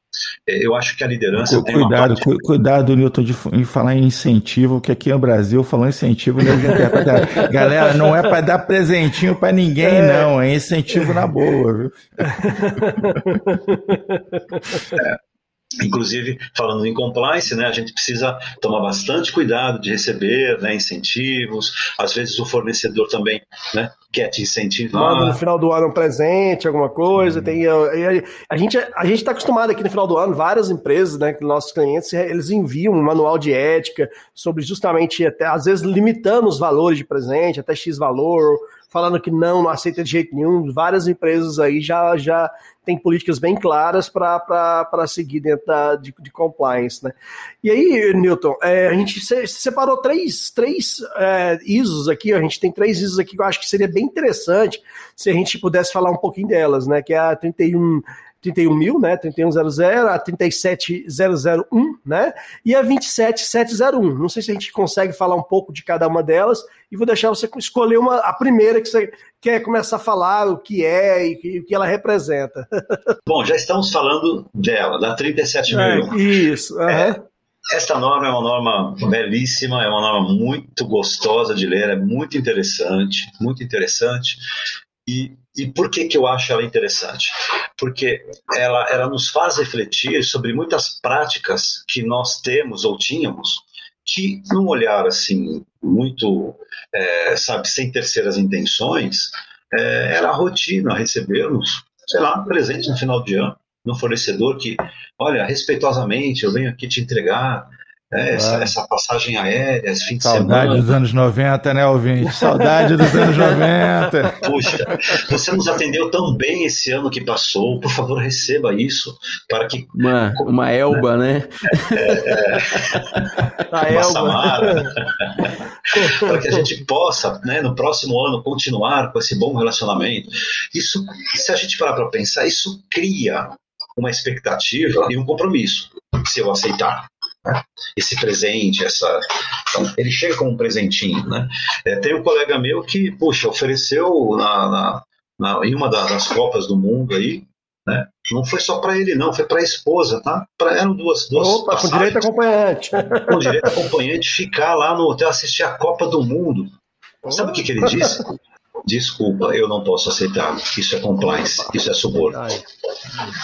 É, eu acho que a liderança cu, tem cuidado, parte... cu, cuidado, Newton, de, em falar em incentivo, que aqui no Brasil, falando incentivo, né, (laughs) galera, não é para dar presentinho para ninguém, é. não. É incentivo na boa, viu? (laughs) (laughs) É. Inclusive, falando em compliance, né, a gente precisa tomar bastante cuidado de receber né, incentivos. Às vezes o fornecedor também né, quer te incentivar. Manda no final do ano um presente, alguma coisa. Hum. Tem, a, a, gente a gente está acostumado aqui no final do ano, várias empresas, né, nossos clientes, eles enviam um manual de ética sobre justamente, até, às vezes, limitando os valores de presente, até X valor, falando que não, não aceita de jeito nenhum. Várias empresas aí já, já têm políticas bem claras para seguir dentro da, de, de, compliance. Né? E aí, Newton, é, a gente separou três, três é, ISOs aqui, a gente tem três ISOs aqui que eu acho que seria bem interessante se a gente pudesse falar um pouquinho delas, né? Que é a 31 31 mil, né? 3100, a 37001, né? E a 27701. Não sei se a gente consegue falar um pouco de cada uma delas e vou deixar você escolher uma, a primeira que você quer começar a falar o que é e o que ela representa. (laughs) Bom, já estamos falando dela, da 37001. É, isso. Uhum. É, esta norma é uma norma belíssima, é uma norma muito gostosa de ler, é muito interessante, muito interessante. E, e por que, que eu acho ela interessante? Porque ela, ela nos faz refletir sobre muitas práticas que nós temos ou tínhamos que, num olhar assim, muito, é, sabe, sem terceiras intenções, é, era rotina recebermos, sei lá, um presente no final de ano, no fornecedor que, olha, respeitosamente, eu venho aqui te entregar é, essa, essa, passagem aérea, esse fim de Saudade semana. Saudade dos anos 90, né, ouvinte? Saudade dos anos 90. Puxa, você nos atendeu tão bem esse ano que passou. Por favor, receba isso para que. Uma, uma Elba, né? É, é, uma Elba. Samara. para que a gente possa, né, no próximo ano, continuar com esse bom relacionamento. Isso, se a gente parar para pensar, isso cria uma expectativa e um compromisso, se eu aceitar né? esse presente, essa. Então, ele chega como um presentinho. Né? É, tem um colega meu que, puxa, ofereceu na, na, na em uma das Copas do Mundo aí, né? Não foi só para ele, não, foi para a esposa, tá? Pra, eram duas, duas Opa, com direito acompanhante. Com direito acompanhante, ficar lá no hotel assistir a Copa do Mundo. Sabe o que, que ele disse? (laughs) Desculpa, eu não posso aceitar. Isso é compliance, isso é suborno.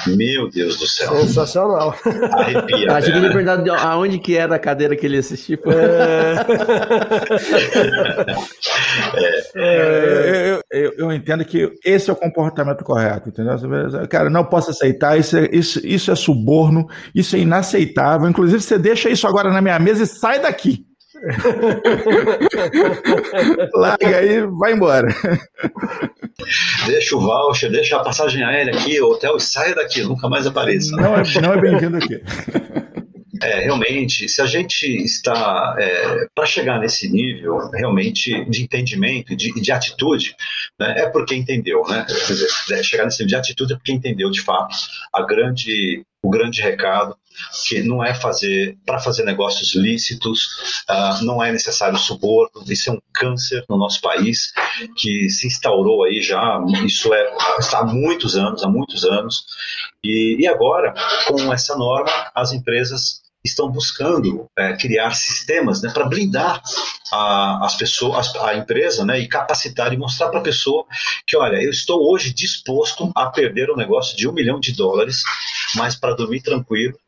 Meu Deus do céu. Sensacional. Arrepia. Acho que ele perguntado aonde que era a cadeira que ele assistiu. É. (laughs) é. É, eu, eu, eu, entendo que esse é o comportamento correto, entendeu? Cara, não posso aceitar, isso é, isso, isso é suborno, isso é inaceitável. Inclusive, você deixa isso agora na minha mesa e sai daqui. (laughs) Larga aí, vai embora. Deixa o voucher, deixa a passagem aérea aqui, o hotel, saia daqui, nunca mais apareça. Não é, não é bem-vindo aqui. É, realmente, se a gente está é, para chegar nesse nível realmente de entendimento e de, de, atitude, né, é porque entendeu, né? Quer dizer, é, chegar nesse nível de atitude é porque entendeu de fato a grande, o grande recado que não é fazer para fazer negócios lícitos, uh, não é necessário suborno, isso é um câncer no nosso país que se instaurou aí já, isso é está há muitos anos, há muitos anos, e, e agora com essa norma as empresas estão buscando é, criar sistemas né, para blindar a, as pessoas, a, empresa, né, e capacitar e mostrar para a pessoa que, olha, eu estou hoje disposto a perder um negócio de um milhão de dólares, mas para dormir tranquilo,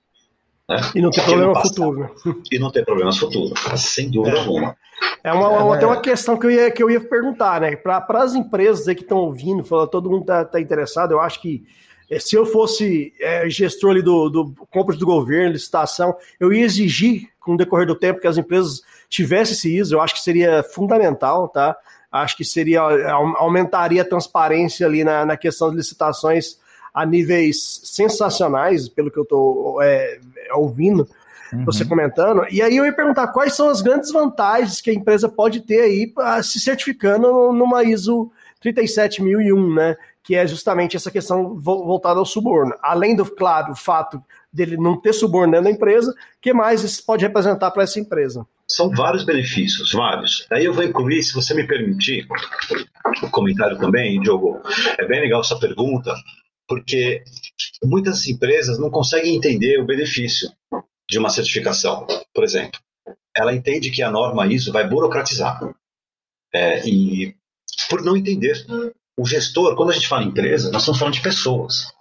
Né? E não tem problema futuro. Né? E não tem problemas futuro, sem dúvida é. alguma. É uma, uma, até uma questão que eu ia, que eu ia perguntar, né? Para as empresas aí que estão ouvindo, fala, todo mundo está tá interessado, eu acho que é, se eu fosse é, gestor ali do, do compras do governo, licitação, eu ia exigir, com o decorrer do tempo, que as empresas tivessem esse ISO, eu acho que seria fundamental, tá? Acho que seria aumentaria a transparência ali na, na questão de licitações a níveis sensacionais, pelo que eu estou é, ouvindo uhum. você comentando. E aí eu ia perguntar quais são as grandes vantagens que a empresa pode ter aí se certificando numa ISO 37001, né? Que é justamente essa questão voltada ao suborno. Além do, claro, o fato dele não ter suborno dentro da empresa, que mais isso pode representar para essa empresa? São vários benefícios, vários. Aí eu vou incluir, se você me permitir, o comentário também, Diogo. É bem legal essa pergunta, porque muitas empresas não conseguem entender o benefício de uma certificação, por exemplo. Ela entende que a norma ISO vai burocratizar. É, e por não entender. O gestor, quando a gente fala em empresa, nós estamos falando de pessoas.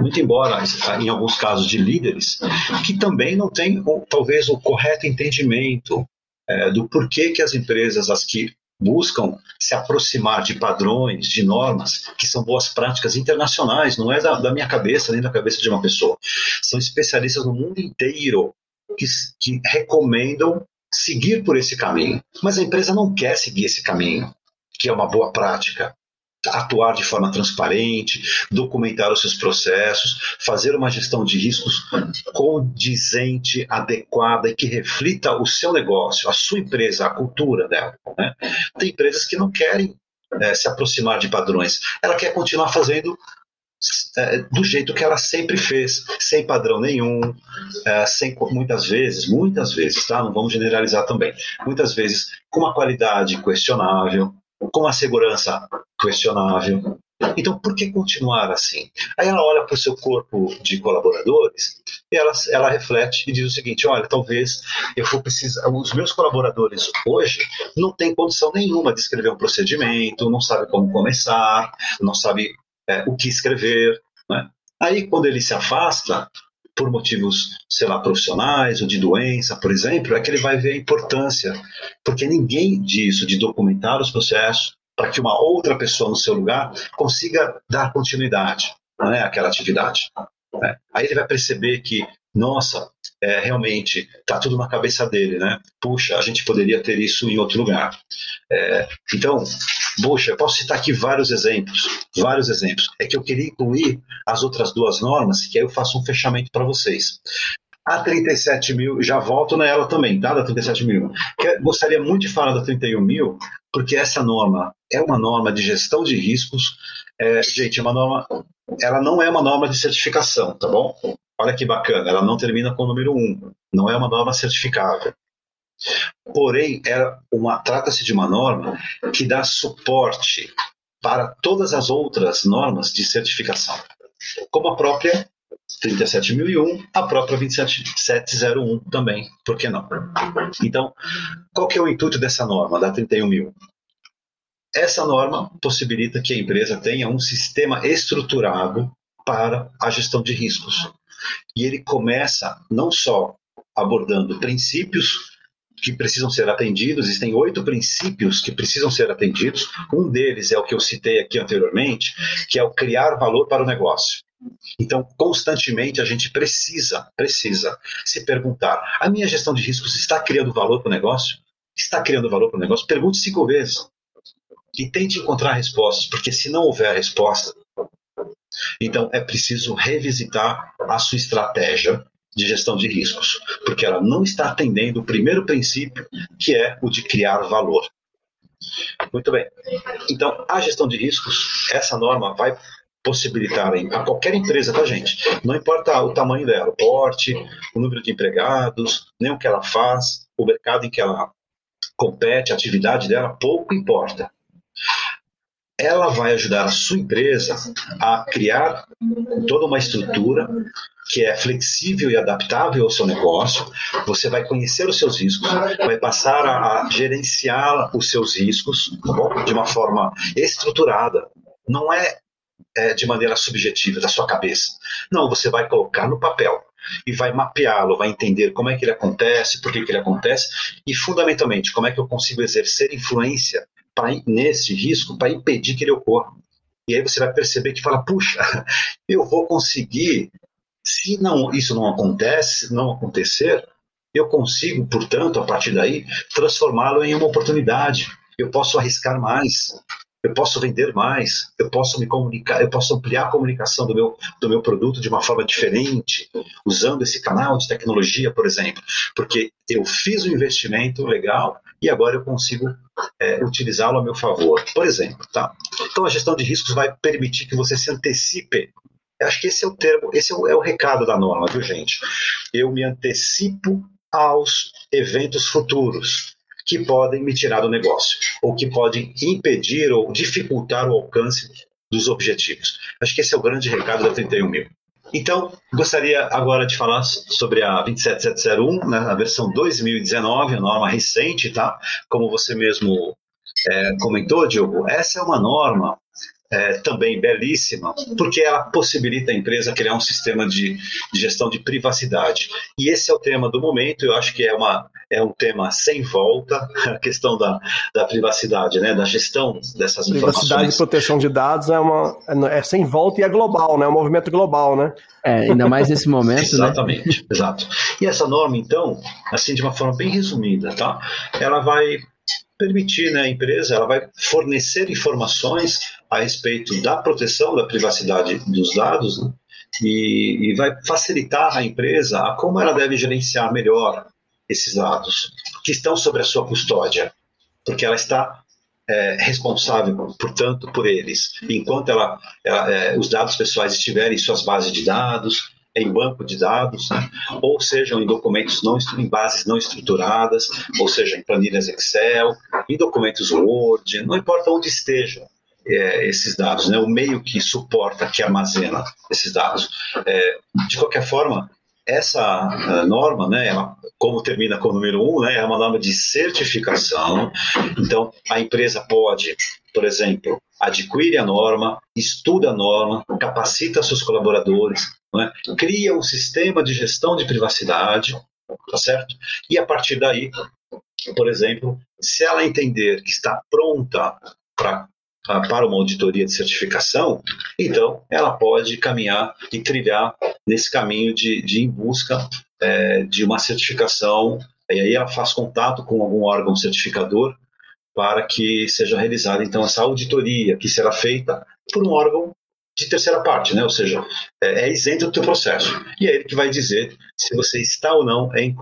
Muito embora, em alguns casos, de líderes, que também não têm, talvez, o correto entendimento é, do porquê que as empresas, as que buscam se aproximar de padrões, de normas, que são boas práticas internacionais, não é da, da minha cabeça nem da cabeça de uma pessoa. São especialistas no mundo inteiro que, que recomendam seguir por esse caminho. Mas a empresa não quer seguir esse caminho, que é uma boa prática atuar de forma transparente, documentar os seus processos, fazer uma gestão de riscos condizente, adequada e que reflita o seu negócio, a sua empresa, a cultura dela. Né? Tem empresas que não querem é, se aproximar de padrões, ela quer continuar fazendo é, do jeito que ela sempre fez, sem padrão nenhum, é, sem muitas vezes, muitas vezes, tá? Não vamos generalizar também. Muitas vezes com uma qualidade questionável, com uma segurança questionável. Então, por que continuar assim? Aí ela olha para o seu corpo de colaboradores e ela, ela reflete e diz o seguinte: olha, talvez eu vou precisar. Os meus colaboradores hoje não têm condição nenhuma de escrever um procedimento, não sabe como começar, não sabe é, o que escrever. Né? Aí, quando ele se afasta, por motivos, sei lá, profissionais ou de doença, por exemplo, é que ele vai ver a importância, porque ninguém disso, de documentar os processos, para que uma outra pessoa no seu lugar consiga dar continuidade né, àquela atividade. Né? Aí ele vai perceber que, nossa, é, realmente está tudo na cabeça dele, né? Puxa, a gente poderia ter isso em outro lugar. É, então, Poxa, eu posso citar aqui vários exemplos, vários exemplos. É que eu queria incluir as outras duas normas, que aí eu faço um fechamento para vocês. A 37 mil, já volto nela também, tá? Da 37 mil. gostaria muito de falar da 31 mil, porque essa norma é uma norma de gestão de riscos. É, gente, é uma norma, ela não é uma norma de certificação, tá bom? Olha que bacana, ela não termina com o número 1, não é uma norma certificável. Porém, trata-se de uma norma que dá suporte para todas as outras normas de certificação, como a própria 37001, a própria 27701 também, por que não? Então, qual que é o intuito dessa norma, da 31000? Essa norma possibilita que a empresa tenha um sistema estruturado para a gestão de riscos. E ele começa não só abordando princípios que precisam ser atendidos, existem oito princípios que precisam ser atendidos. Um deles é o que eu citei aqui anteriormente, que é o criar valor para o negócio. Então, constantemente a gente precisa, precisa se perguntar: a minha gestão de riscos está criando valor para o negócio? Está criando valor para o negócio? Pergunte cinco vezes e tente encontrar respostas, porque se não houver resposta, então é preciso revisitar a sua estratégia de gestão de riscos, porque ela não está atendendo o primeiro princípio, que é o de criar valor. Muito bem. Então, a gestão de riscos, essa norma vai possibilitar a qualquer empresa, tá, gente? Não importa o tamanho dela, o porte, o número de empregados, nem o que ela faz, o mercado em que ela compete, a atividade dela, pouco importa. Ela vai ajudar a sua empresa a criar toda uma estrutura que é flexível e adaptável ao seu negócio, você vai conhecer os seus riscos, vai passar a, gerenciar os seus riscos tá de uma forma estruturada. Não é, é de maneira subjetiva, da sua cabeça. Não, você vai colocar no papel. e vai mapeá-lo, vai entender como é que ele acontece, por que, que ele acontece e, fundamentalmente, como é que eu consigo exercer influência pra, nesse risco para impedir que ele ocorra. E aí você vai perceber que fala, puxa, (laughs) eu vou conseguir, se não isso não acontece, não acontecer, eu consigo, portanto, a partir daí, transformá-lo em uma oportunidade. Eu posso arriscar mais, eu posso vender mais, eu posso me comunicar, eu posso ampliar a comunicação do meu, do meu produto de uma forma diferente, usando esse canal de tecnologia, por exemplo, porque eu fiz um investimento legal e agora eu consigo é, utilizá-lo a meu favor. Por exemplo, tá? Então a gestão de riscos vai permitir que você se antecipe. Acho que esse é o termo, esse é o, é o recado da norma, viu, gente? Eu me antecipo aos eventos futuros que podem me tirar do negócio, ou que podem impedir ou dificultar o alcance dos objetivos. Acho que esse é o grande recado da 31 mil. Então, gostaria agora de falar sobre a 27701, né, a versão 2019, a norma recente, tá? Como você mesmo é, comentou, Diogo, essa é uma norma é, também belíssima, porque ela possibilita a empresa criar um sistema de, de, gestão de privacidade. E esse é o tema do momento, eu acho que é, uma, é um tema sem volta, a questão da, da privacidade, né, da gestão dessas privacidade informações. Privacidade e proteção de dados é, uma, é sem volta e é global, né, é um movimento global, né? É, ainda mais nesse momento, (laughs) Exatamente, né? exato. E essa norma, então, assim, de uma forma bem resumida, tá? Ela vai permitir né, a empresa, ela vai fornecer informações a respeito da proteção da privacidade dos dados né, e, e, vai facilitar a empresa a como ela deve gerenciar melhor esses dados que estão sobre a sua custódia, porque ela está é, responsável, portanto, por eles. Enquanto ela, ela é, os dados pessoais estiverem em suas bases de dados, em banco de dados, né? ou sejam em documentos não em bases não estruturadas, ou seja, em planilhas Excel, em documentos Word, não importa onde estejam é, esses dados, né? o meio que suporta, que armazena esses dados. É, de qualquer forma, essa norma, né, ela, como termina com o número um, né, é uma norma de certificação. Então, a empresa pode, por exemplo, adquire a norma, estuda a norma, capacita seus colaboradores, né, cria um sistema de gestão de privacidade, tá certo? E a partir daí, por exemplo, se ela entender que está pronta para para uma auditoria de certificação, então ela pode caminhar e trilhar nesse caminho de, de em busca é, de uma certificação. E aí ela faz contato com algum órgão certificador para que seja realizada então essa auditoria que será feita por um órgão de terceira parte, né? ou seja, é, é isento do teu processo. E é ele que vai dizer se você está ou não em,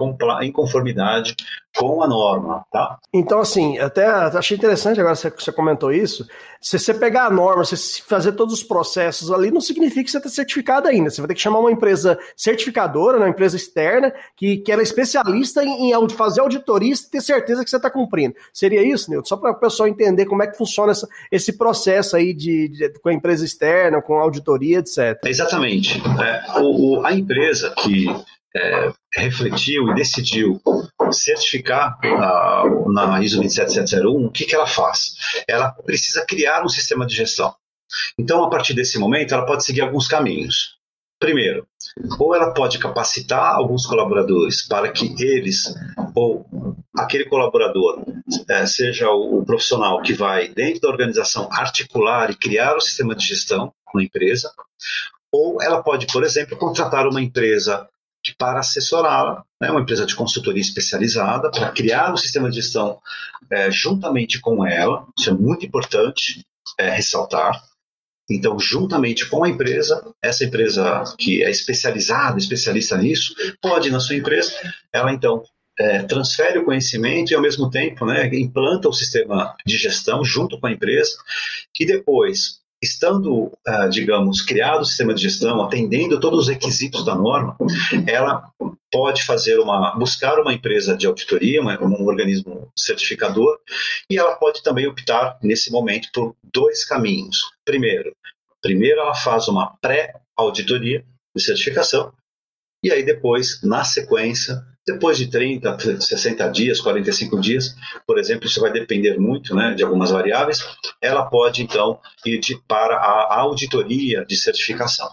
em conformidade com a norma, tá? Então, assim, até achei interessante agora que você comentou isso. Se você pegar a norma, você fazer todos os processos ali, não significa que você está certificado ainda. Você vai ter que chamar uma empresa certificadora, né, uma empresa externa, que, que ela é especialista em, em fazer auditoria e ter certeza que você está cumprindo. Seria isso, Nilton? Só para o pessoal entender como é que funciona essa, esse processo aí de, de, com a empresa externa, com auditoria, etc. Exatamente. É, o, a empresa que é, refletiu e decidiu certificar uh, na ISO 27701, o que, que ela faz? Ela precisa criar um sistema de gestão. Então, a partir desse momento, ela pode seguir alguns caminhos. Primeiro, ou ela pode capacitar alguns colaboradores para que eles, ou aquele colaborador, é, seja o, o, profissional que vai, dentro da organização, articular e criar o sistema de gestão na empresa, ou ela pode, por exemplo, contratar uma empresa para assessorá-la, né, uma empresa de consultoria especializada, para criar um sistema de gestão é, juntamente com ela, isso é muito importante é, ressaltar. Então, juntamente com a empresa, essa empresa que é especializada, especialista nisso, pode, na sua empresa, ela então é, transfere o conhecimento e, ao mesmo tempo, né, implanta o sistema de gestão junto com a empresa, e depois estando, uh, digamos, criado o sistema de gestão, atendendo todos os requisitos da norma, ela pode fazer uma, buscar uma empresa de auditoria, um organismo certificador, e ela pode também optar nesse momento por dois caminhos. Primeiro, primeiro ela faz uma pré-auditoria de certificação, e aí depois, na sequência, depois de 30, 60 dias, 45 dias, por exemplo, isso vai depender muito né, de algumas variáveis, ela pode então ir de, para a auditoria de certificação.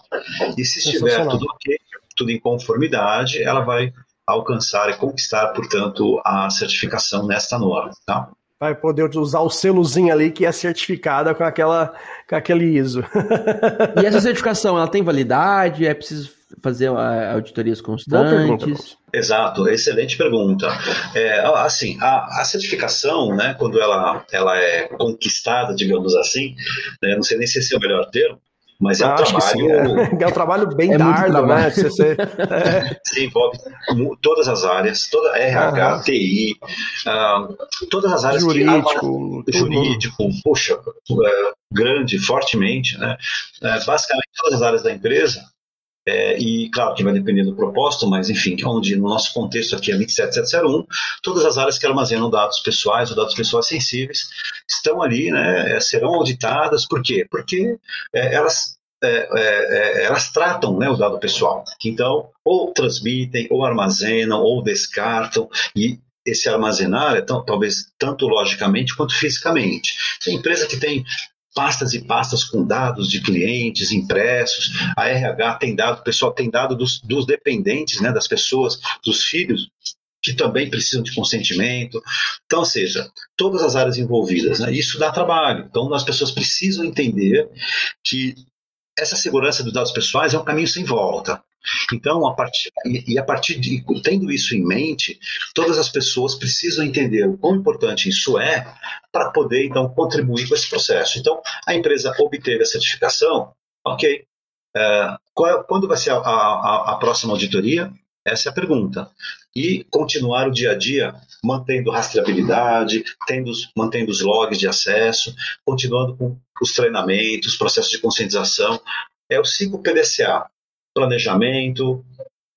E se estiver tudo ok, tudo em conformidade, ela vai alcançar e conquistar, portanto, a certificação nesta norma. Tá? Vai poder usar o selozinho ali que é certificada com, aquela, com aquele ISO. e essa certificação, ela tem validade? É preciso fazer uh, auditorias constantes? Exato, excelente pergunta. É, assim, a, a, certificação, né, quando ela, ela é conquistada, digamos assim, né, não sei nem se esse é o melhor termo, mas é um trabalho. Sim, é. (laughs) é. um trabalho bem é né? Você, você, (laughs) é. Se envolve todas as áreas, toda RH, TI, uh, todas as áreas jurídico, que jurídico, puxa, é, grande, fortemente, né? É, basicamente todas as áreas da empresa é, e claro que vai depender do propósito, mas enfim, onde no nosso contexto aqui é 27701, todas as áreas que armazenam dados pessoais ou dados pessoais sensíveis estão ali, né, é, serão auditadas, por quê? Porque é, elas, é, é, é, elas tratam né, o dado pessoal, então ou transmitem, ou armazenam, ou descartam, e esse armazenar é tão, talvez tanto logicamente quanto fisicamente. Tem empresa que tem pastas e pastas com dados de clientes impressos, a RH tem dado, o pessoal tem dado dos, dos dependentes, né, das pessoas, dos filhos, que também precisam de consentimento. Então, ou seja, todas as áreas envolvidas, né, isso dá trabalho. Então, as pessoas precisam entender que essa segurança dos dados pessoais é um caminho sem volta. Então, a partir, e a partir de tendo isso em mente, todas as pessoas precisam entender o quão importante isso é para poder então contribuir com esse processo. Então, a empresa obteve a certificação, ok? É, qual, quando vai ser a, a, a próxima auditoria? Essa é a pergunta. E continuar o dia a dia mantendo rastreabilidade, tendo, mantendo os logs de acesso, continuando com os treinamentos, processos de conscientização. É o 5 PDCA: planejamento,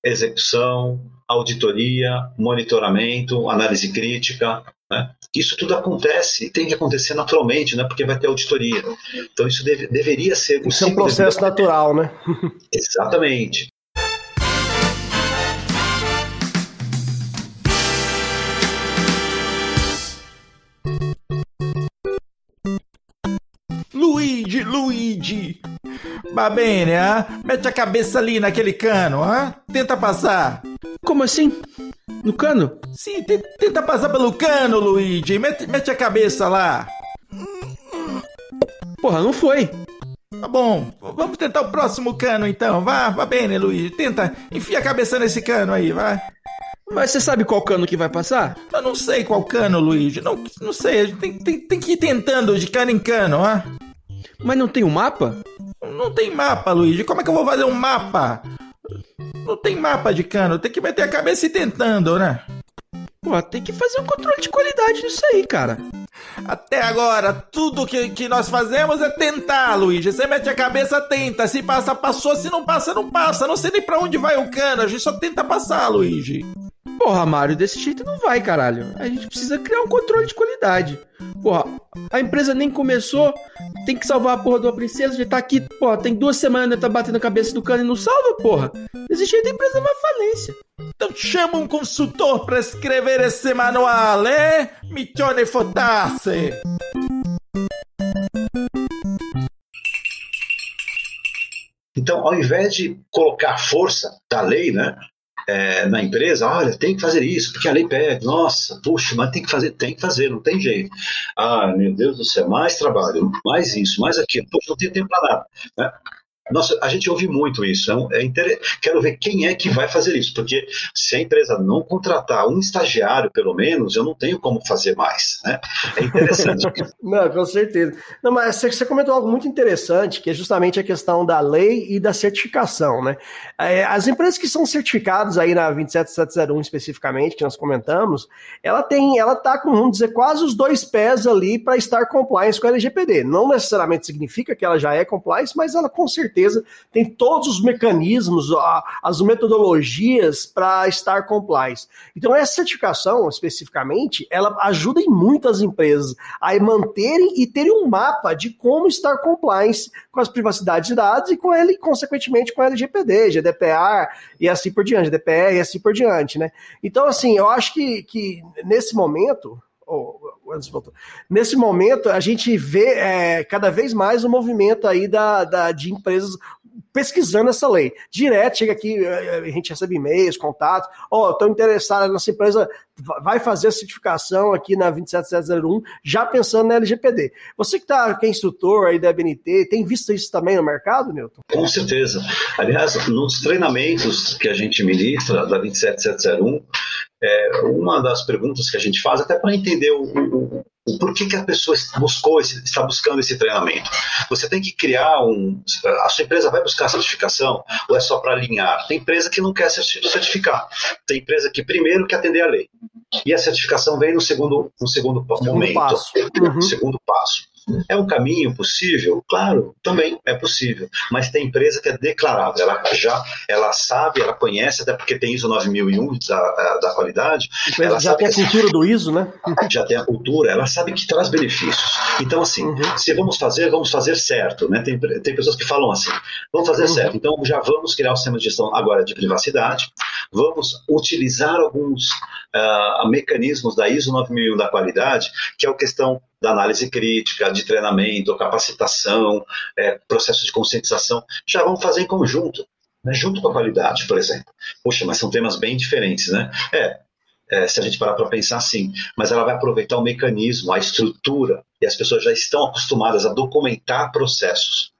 execução, auditoria, monitoramento, análise crítica. Né? Isso tudo acontece e tem que acontecer naturalmente, né? porque vai ter auditoria. Então, isso deve, deveria ser. Isso é um processo natural, né? (laughs) Exatamente. Va bene, ah? Mete a cabeça ali naquele cano, ah? Tenta passar. Como assim? No cano? Sim, tenta passar pelo cano, Luigi. Mete, mete a cabeça lá. Porra, não foi. Tá bom, vamos tentar o próximo cano então. Vá, vá bem, Luigi. Tenta, enfia a cabeça nesse cano aí, vai. Mas você sabe qual cano que vai passar? Eu não sei qual cano, Luigi. Não, não sei, a gente tem, tem, tem que ir tentando de cano em cano, ah. Mas não tem um mapa? Não tem mapa, Luigi. Como é que eu vou fazer um mapa? Não tem mapa de cano. Tem que meter a cabeça e tentando, né? Pô, tem que fazer um controle de qualidade nisso aí, cara. Até agora, tudo que, que nós fazemos é tentar, Luigi. Você mete a cabeça, tenta. Se passa, passou. Se não passa, não passa. Não sei nem pra onde vai o cano. A gente só tenta passar, Luigi. Porra, Mário, desse jeito não vai, caralho. A gente precisa criar um controle de qualidade. Porra, a empresa nem começou, tem que salvar a porra de uma princesa, já tá aqui, porra, tem duas semanas, tá batendo a cabeça do cano e não salva, porra. Desse jeito a empresa vai falência. Então chama um consultor para escrever esse manual, é? Michone Fotasse. Então, ao invés de colocar força da lei, né, é, na empresa, olha, tem que fazer isso, porque a lei pede, nossa, puxa, mas tem que fazer, tem que fazer, não tem jeito. Ah, meu Deus do céu, mais trabalho, mais isso, mais aquilo, poxa, não tem tempo para nada. Né? Nossa, a gente ouve muito isso. É, é inter... Quero ver quem é que vai fazer isso, porque se a empresa não contratar um estagiário, pelo menos, eu não tenho como fazer mais. Né? É interessante. (laughs) não, com certeza. Não, mas você comentou algo muito interessante, que é justamente a questão da lei e da certificação. Né? É, as empresas que são certificadas aí na 27701 especificamente, que nós comentamos, ela tem, ela está com, vamos dizer, quase os dois pés ali para estar compliance com a LGPD. Não necessariamente significa que ela já é compliance, mas ela com certeza certeza tem todos os mecanismos, as metodologias para estar compliance. Então, essa certificação, especificamente, ela ajuda em muitas empresas a manterem e terem um mapa de como estar compliance com as privacidades de dados e com ele, consequentemente, com a LGPD, GDPR e assim por diante, GDPR e assim por diante, né? Então, assim, eu acho que, que nesse momento, Oh, Nesse momento, a gente vê é, cada vez mais o movimento aí da, da, de empresas pesquisando essa lei. Direto, chega aqui, é, a gente recebe e-mails, contatos, ó, oh, estou interessado, nossa empresa vai fazer a certificação aqui na 27701, já pensando na LGPD. Você que, tá, que é instrutor aí da BNT, tem visto isso também no mercado, Newton? Com certeza. Aliás, nos treinamentos que a gente ministra da 27701, é, uma das perguntas que a gente faz, até para entender o, o, o, porquê que a pessoa buscou esse, está buscando esse treinamento. Você tem que criar um. A sua empresa vai buscar certificação ou é só para alinhar? Tem empresa que não quer certificar. Tem empresa que primeiro quer atender a lei. E a certificação vem no segundo, no segundo, segundo momento. Passo. Uhum. Segundo passo. É um caminho possível? Claro, também é possível. Mas tem empresa que é declarável. Ela já ela sabe, ela conhece, até porque tem ISO 9001 da, da qualidade. Ela já tem a cultura do ISO, né? (laughs) Já tem a cultura, ela sabe que traz benefícios. Então, assim, uhum. se vamos fazer, vamos fazer certo. Né? Tem, tem pessoas que falam assim, vamos fazer uhum. certo. Então, já vamos criar o sistema de gestão agora de privacidade, vamos utilizar alguns uh, mecanismos da ISO 9001 da qualidade, que é a questão da análise crítica, de treinamento, capacitação, é, processo de conscientização, já vamos fazer em conjunto, né, junto com a qualidade, por exemplo. Poxa, mas são temas bem diferentes, né? É, é, se a gente parar para pensar assim, mas ela vai aproveitar o mecanismo, a estrutura, e as pessoas já estão acostumadas a documentar processos.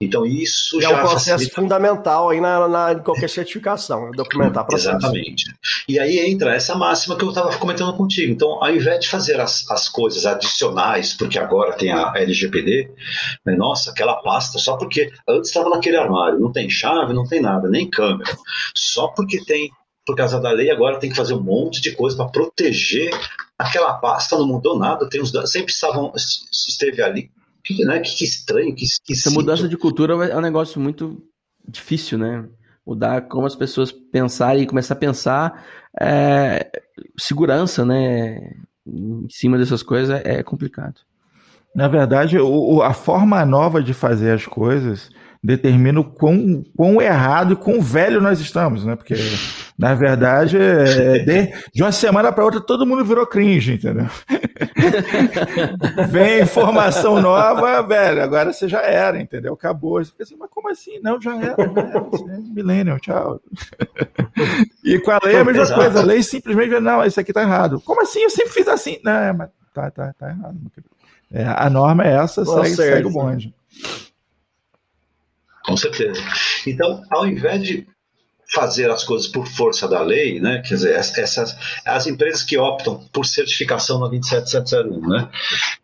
Então isso é já é um processo facilita... fundamental aí na, na em qualquer certificação, documentar processo. Exatamente. E aí entra essa máxima que eu estava comentando contigo. Então, ao invés de fazer as, as coisas adicionais, porque agora tem a LGPD, né, nossa, aquela pasta, só porque antes estava naquele armário, não tem chave, não tem nada, nem câmera. Só porque tem por causa da lei, agora tem que fazer um monte de coisa para proteger aquela pasta, não mudou nada, tem sempre estavam, esteve ali. Que, né, que estranho, que Essa mudança de cultura é um negócio muito difícil, né? Mudar como as pessoas pensarem e começar a pensar é, segurança, né? Em cima dessas coisas é complicado. Na verdade, o, a forma nova de fazer as coisas determina o quão, quão errado e quão velho nós estamos, né? Porque, na verdade, é, de, de, uma semana para outra todo mundo virou cringe, entendeu? (laughs) Vem informação nova, velho, agora você já era, entendeu? Acabou. Você pensa, mas como assim? Não, já era, já era. É millennial, tchau. e com a lei é a mesma coisa. A lei simplesmente, não, isso aqui tá errado. Como assim? Eu sempre fiz assim. Não, mas tá, tá, tá errado. É, a norma é essa, segue, segue o bonde. Com certeza. Então, ao invés de fazer as coisas por força da lei, né? Quer dizer, essas as empresas que optam por certificação na 27701, né?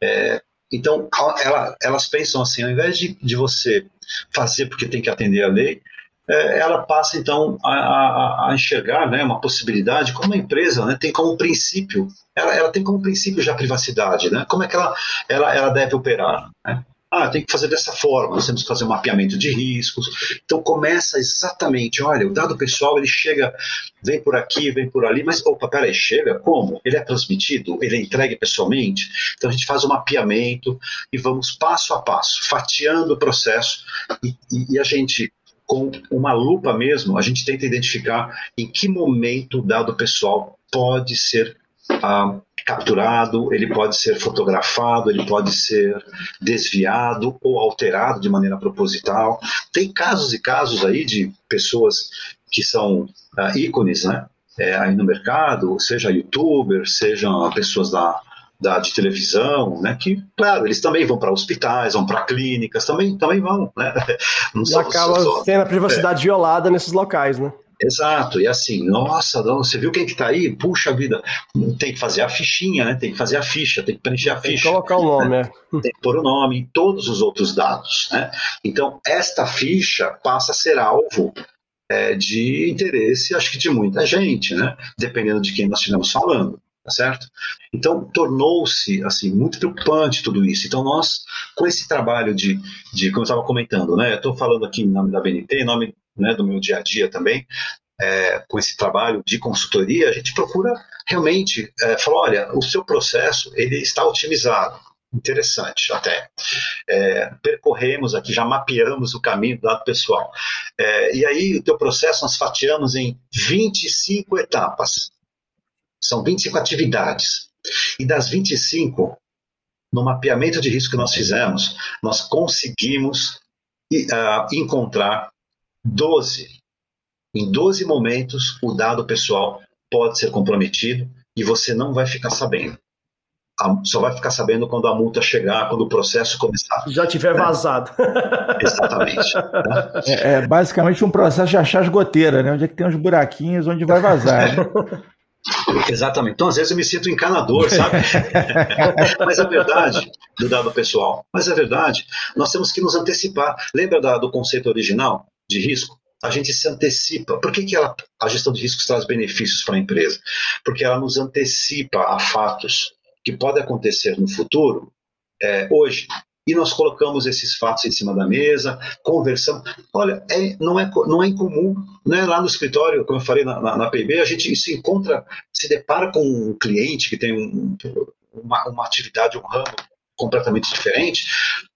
É, então, ela, elas pensam assim, ao invés de, de você fazer porque tem que atender a lei, é, ela passa então a, a, a, enxergar né, uma possibilidade como uma empresa né, tem como princípio, ela, ela, tem como princípio já a privacidade, né? Como é que ela, ela, ela deve operar? Né? Ah, tem que fazer dessa forma, nós temos que fazer um mapeamento de riscos. Então começa exatamente, olha, o dado pessoal ele chega, vem por aqui, vem por ali, mas opa, peraí, chega como? Ele é transmitido? Ele é entregue pessoalmente? Então a gente faz um mapeamento e vamos passo a passo, fatiando o processo e, e, e a gente com uma lupa mesmo, a gente tenta identificar em que momento o dado pessoal pode ser ah, capturado, ele pode ser fotografado, ele pode ser desviado ou alterado de maneira proposital. Tem casos e casos aí de pessoas que são uh, ícones, né? É, aí no mercado, seja youtubers, sejam pessoas da, da, de televisão, né? Que, claro, eles também vão para hospitais, vão para clínicas, também, também vão, né? (laughs) Não e acaba só, tendo a privacidade é. violada nesses locais, né? Exato, e assim, nossa, você viu quem que tá aí? Puxa vida, tem que fazer a fichinha, né? Tem que fazer a ficha, tem que preencher a tem ficha. Tem que colocar o nome, né? é. Tem que pôr o nome e todos os outros dados, né? Então, esta ficha passa a ser alvo é, de interesse, acho que de muita gente, né? Dependendo de quem nós estivermos falando. Tá certo? Então tornou-se assim muito preocupante tudo isso. Então nós com esse trabalho de, de como eu estava comentando, né? Eu estou falando aqui em nome da BNT, em nome né, do meu dia a dia também, é, com esse trabalho de consultoria, a gente procura realmente é, falar, olha, o seu processo ele está otimizado. Interessante, até. É, percorremos aqui, já mapeamos o caminho do dado pessoal. É, e aí, o teu processo nós fatiamos em 25 etapas. São 25 atividades. E das 25, no mapeamento de risco que nós fizemos, nós conseguimos uh, encontrar 12. Em 12 momentos, o dado pessoal pode ser comprometido e você não vai ficar sabendo. Só vai ficar sabendo quando a multa chegar, quando o processo começar. Já tiver vazado. (laughs) Exatamente. É, é, basicamente um processo de achar as goteiras, né? Onde é que tem uns buraquinhos onde vai vazar. Né? (laughs) Exatamente. Então, às vezes, eu me sinto encanador, sabe? (laughs) mas é verdade do dado pessoal. Mas é verdade. Nós temos que nos antecipar. Lembra da, do conceito original de risco? A gente se antecipa. Por que, que ela, a gestão de riscos traz benefícios para a empresa? Porque ela nos antecipa a fatos que podem acontecer no futuro, é, hoje, e nós colocamos esses fatos em cima da mesa, conversamos. Olha, é, não, é, não é incomum, né? lá no escritório, como eu falei na, na, na a gente se encontra, se depara com um cliente que tem um, uma, uma atividade, um ramo completamente diferente,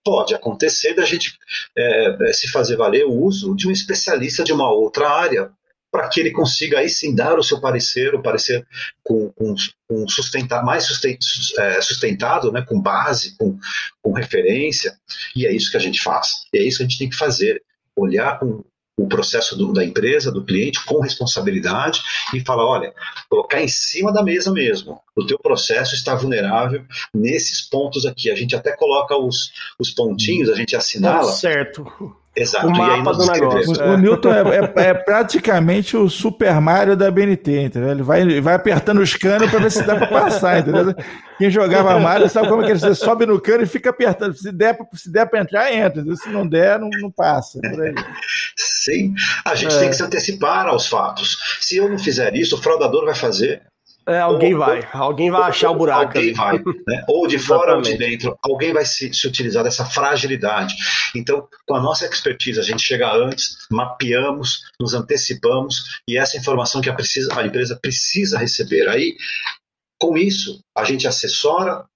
pode acontecer da gente é, se fazer valer o uso de um especialista de uma outra área para que ele consiga aí sim dar o seu parecer, o parecer com, com, com mais é, sustentado, né, com base, com, com referência, e é isso que a gente faz, e é isso que a gente tem que fazer, olhar com o processo do, da empresa, do cliente, com responsabilidade e falar, olha, colocar em cima da mesa mesmo, o teu processo está vulnerável nesses pontos aqui, a gente até coloca os, os pontinhos, a gente assinala. Tá certo Exato. O mapa do negócio. O, o Newton é, é, é, praticamente o Super Mario da BNT, entendeu? Ele vai, ele vai apertando os canos para ver se dá para passar, entendeu? Quem jogava Mario sabe como é que ele você sobe no cano e fica apertando. Se der, se der para entrar, entra. Se não der, não, não passa. Sim, a gente é. tem que se antecipar aos fatos. Se eu não fizer isso, o fraudador vai fazer. É, alguém ou, vai, alguém vai achar o buraco. Alguém ali. vai, né? ou de fora ou de dentro, alguém vai se, se, utilizar dessa fragilidade. Então, com a nossa expertise, a gente chega antes, mapeamos, nos antecipamos e essa informação que a, precisa, a empresa precisa receber. Aí, com isso, a gente assessora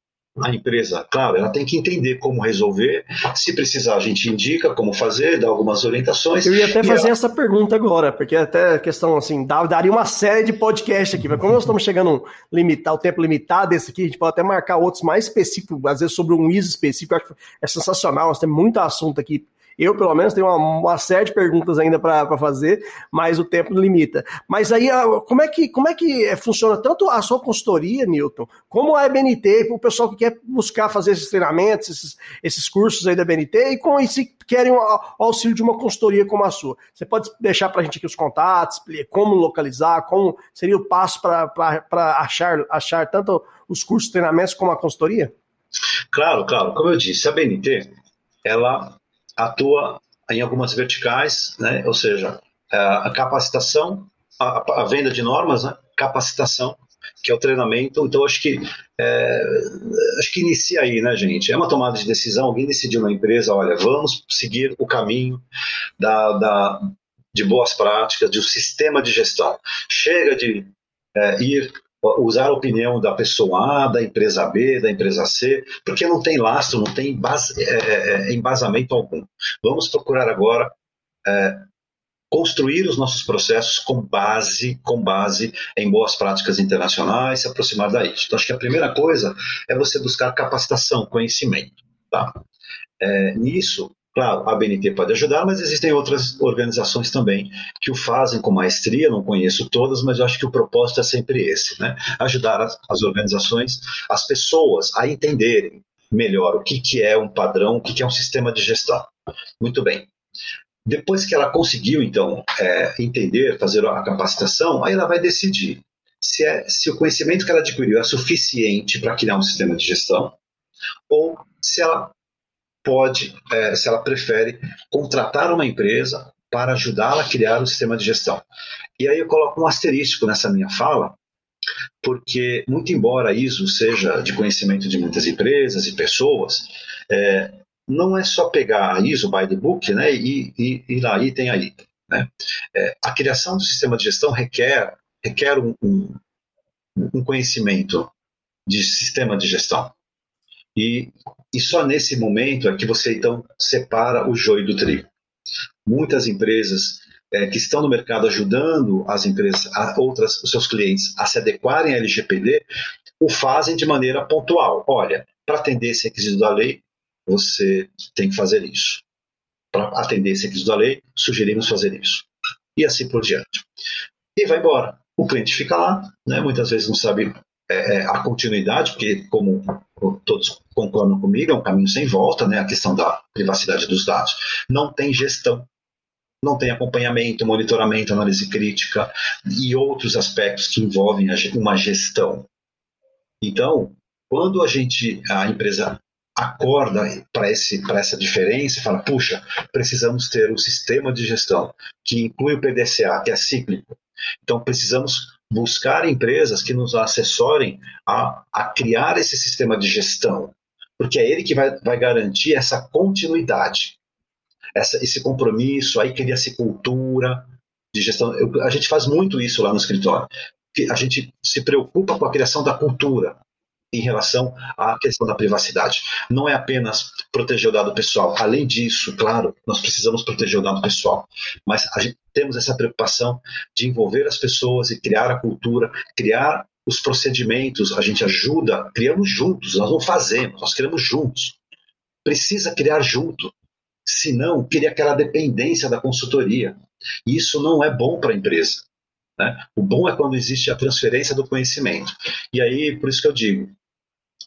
a empresa, claro, ela tem que entender como resolver. Se precisar, a gente indica como fazer, dá algumas orientações. Eu ia até fazer ela... essa pergunta agora, porque até questão assim, daria uma série de podcast aqui, mas como nós estamos chegando a limitar o tempo limitado desse aqui, a gente pode até marcar outros mais específicos, às vezes sobre um ISO específico, acho que é sensacional, nós temos muito assunto aqui eu, pelo menos, tenho uma, uma série de perguntas ainda para fazer, mas o tempo limita. Mas aí, ah, como é que, como é que eh, funciona tanto a sua consultoria, Newton, como a EBNT, o pessoal que quer buscar fazer esses treinamentos, esses, esses cursos aí da EBNT, e com se querem o auxílio de uma consultoria como a sua. Você pode deixar para a gente aqui os contatos, como localizar, como seria o passo para achar, achar tanto os cursos, treinamentos como a consultoria? Claro, claro. Como eu disse, a BNT, ela atua em algumas verticais, né? ou seja, a capacitação, a, a venda de normas, né? capacitação, que é o treinamento. Então, acho que é, acho que inicia aí, né, gente? É uma tomada de decisão. Alguém decidiu na empresa, olha, vamos seguir o caminho da, da de boas práticas, de um sistema de gestão. Chega de é, ir usar a opinião da pessoa A, da empresa B, da empresa C, porque não tem lastro, não tem base, é, é, é, embasamento algum. Vamos procurar agora é, construir os nossos processos com base, com base em boas práticas internacionais, se aproximar daí. Então, acho que a primeira coisa é você buscar capacitação, conhecimento. Tá? É, nisso, Claro, a BNT pode ajudar, mas existem outras organizações também que o fazem com maestria, não conheço todas, mas eu acho que o propósito é sempre esse, né? Ajudar as, as organizações, as pessoas a entenderem melhor o que, que é um padrão, o que, que é um sistema de gestão. Muito bem. Depois que ela conseguiu, então, é, entender, fazer a capacitação, aí ela vai decidir se, é, se o conhecimento que ela adquiriu é suficiente para criar um sistema de gestão ou se ela pode, é, se ela prefere, contratar uma empresa para ajudá-la a criar um sistema de gestão. E aí eu coloco um asterístico nessa minha fala, porque, muito embora ISO seja de conhecimento de muitas empresas e pessoas, é, não é só pegar a ISO by the book né, e, e, e lá item a item. Né? É, a criação do sistema de gestão requer, requer um, um, um conhecimento de sistema de gestão. E, e só nesse momento é que você então separa o joio do trigo. Muitas empresas é, que estão no mercado ajudando as empresas, outras, os seus clientes a se adequarem à LGPD, o fazem de maneira pontual. Olha, para atender esse requisito da lei, você tem que fazer isso. Para atender esse requisito da lei, sugerimos fazer isso. E assim por diante. E vai embora. O cliente fica lá, né? muitas vezes não sabe é, é a continuidade, porque, como todos concordam comigo, é um caminho sem volta, né? a questão da privacidade dos dados. Não tem gestão não tem acompanhamento, monitoramento, análise crítica e outros aspectos que envolvem uma gestão. Então, quando a gente, a empresa acorda para essa diferença e fala, puxa, precisamos ter um sistema de gestão que inclui o PDCA, que é cíclico. Então, precisamos buscar empresas que nos assessorem a, a criar esse sistema de gestão, porque é ele que vai, vai garantir essa continuidade essa, esse compromisso, aí cria-se cultura de gestão. Eu, a gente faz muito isso lá no escritório. A gente se preocupa com a criação da cultura em relação à questão da privacidade. Não é apenas proteger o dado pessoal. Além disso, claro, nós precisamos proteger o dado pessoal. Mas gente temos essa preocupação de envolver as pessoas e criar a cultura, criar os procedimentos. A gente ajuda, criamos juntos. Nós não fazemos, nós criamos juntos. Precisa criar junto senão cria aquela dependência da consultoria. E isso não é bom para a empresa. Né? O bom é quando existe a transferência do conhecimento. E aí, por isso que eu digo,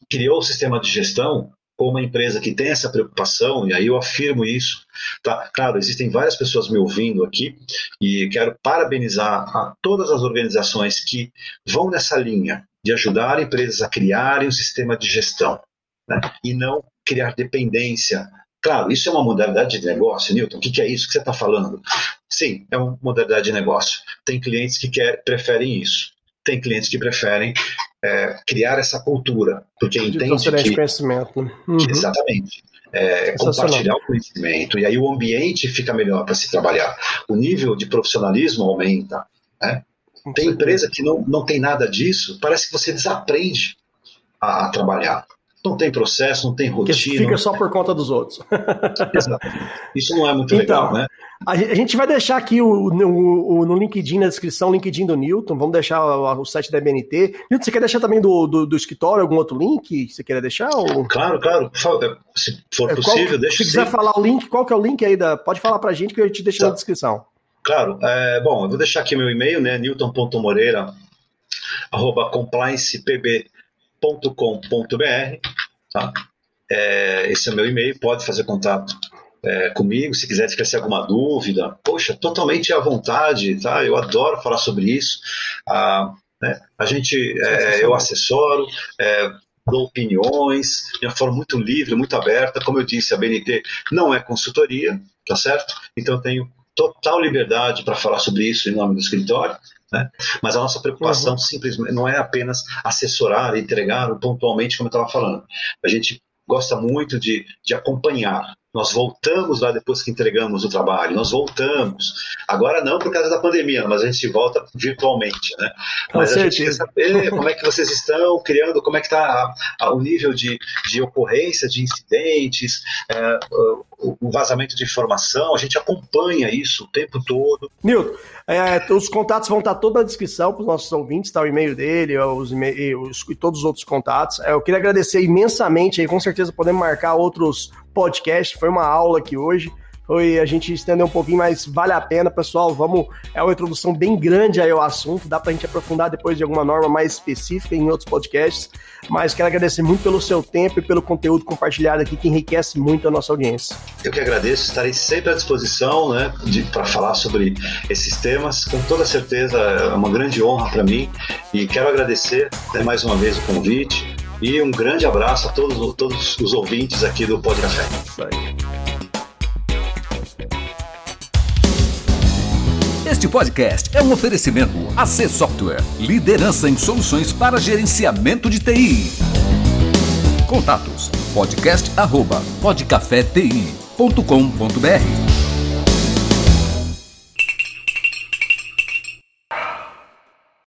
criou o sistema de gestão como uma empresa que tem essa preocupação, e aí eu afirmo isso. Tá? Claro, existem várias pessoas me ouvindo aqui, e quero parabenizar a todas as organizações que vão nessa linha de ajudar empresas a criarem um sistema de gestão, né? e não criar dependência Claro, isso é uma modalidade de negócio, Newton. O que, que é isso que você está falando? Sim, é uma modalidade de negócio. Tem clientes que quer, preferem isso. Tem clientes que preferem é, criar essa cultura, porque de entende que... De conhecimento. Né? Uhum. Exatamente. É, compartilhar o conhecimento e aí o ambiente fica melhor para se trabalhar. O nível de profissionalismo aumenta. Né? Tem empresa que não, não tem nada disso, parece que você desaprende a, a trabalhar. Não tem processo, não tem rotina. Que fica só por conta dos outros. (laughs) Exato. Isso não é muito então, legal, né? A gente vai deixar aqui o, o, o, no LinkedIn, na descrição, o LinkedIn do Newton. Vamos deixar o, site da BNT. Newton, você quer deixar também do, do, do, escritório algum outro link que você queira deixar? Ou... Claro, claro. Se for possível, qual, deixa Se quiser sim. falar o link, qual que é o link aí? Da, pode falar pra gente que eu te deixo tá. na descrição. Claro. É, bom, eu vou deixar aqui meu e-mail, né? newton.moreira arroba compliancepb com.br Tá? É, esse é o meu e-mail, pode fazer contato é, comigo, se quiser esquecer alguma dúvida. Poxa, totalmente à vontade, tá? Eu adoro falar sobre isso. Ah, né? A gente, é, eu assessoro, é, dou opiniões de uma forma muito livre, muito aberta. Como eu disse, a BNT não é consultoria, tá certo? Então eu tenho total liberdade para falar sobre isso em nome do escritório. Né? Mas a nossa preocupação uhum. simplesmente não é apenas assessorar, entregar pontualmente, como eu estava falando. A gente gosta muito de, de acompanhar. Nós voltamos lá depois que entregamos o trabalho, nós voltamos. Agora não por causa da pandemia, mas a gente volta virtualmente, né? Com mas certeza. a gente quer saber como é que vocês estão criando, como é que está o nível de, de ocorrência de incidentes, é, o, o, vazamento de informação, a gente acompanha isso o tempo todo. Nilton, é, os contatos vão estar toda na descrição para os nossos ouvintes, está o e-mail dele, os e-mails e todos os outros contatos. É, eu queria agradecer imensamente, aí, com certeza podemos marcar outros podcast. Foi uma aula aqui hoje. Foi a gente estender um pouquinho, mas vale a pena, pessoal. Vamos. É uma introdução bem grande aí ao assunto. Dá pra gente aprofundar depois de alguma norma mais específica em outros podcasts. Mas quero agradecer muito pelo seu tempo e pelo conteúdo compartilhado aqui, que enriquece muito a nossa audiência. Eu que agradeço, estarei sempre à disposição, né, para falar sobre esses temas. Com toda certeza, é uma grande honra para mim. E quero agradecer né, mais uma vez o convite e um grande abraço a todos, todos os ouvintes aqui do Pod Café. Este podcast é um oferecimento AC Software, liderança em soluções para gerenciamento de TI. Contatos podcast@podcafeti.com.br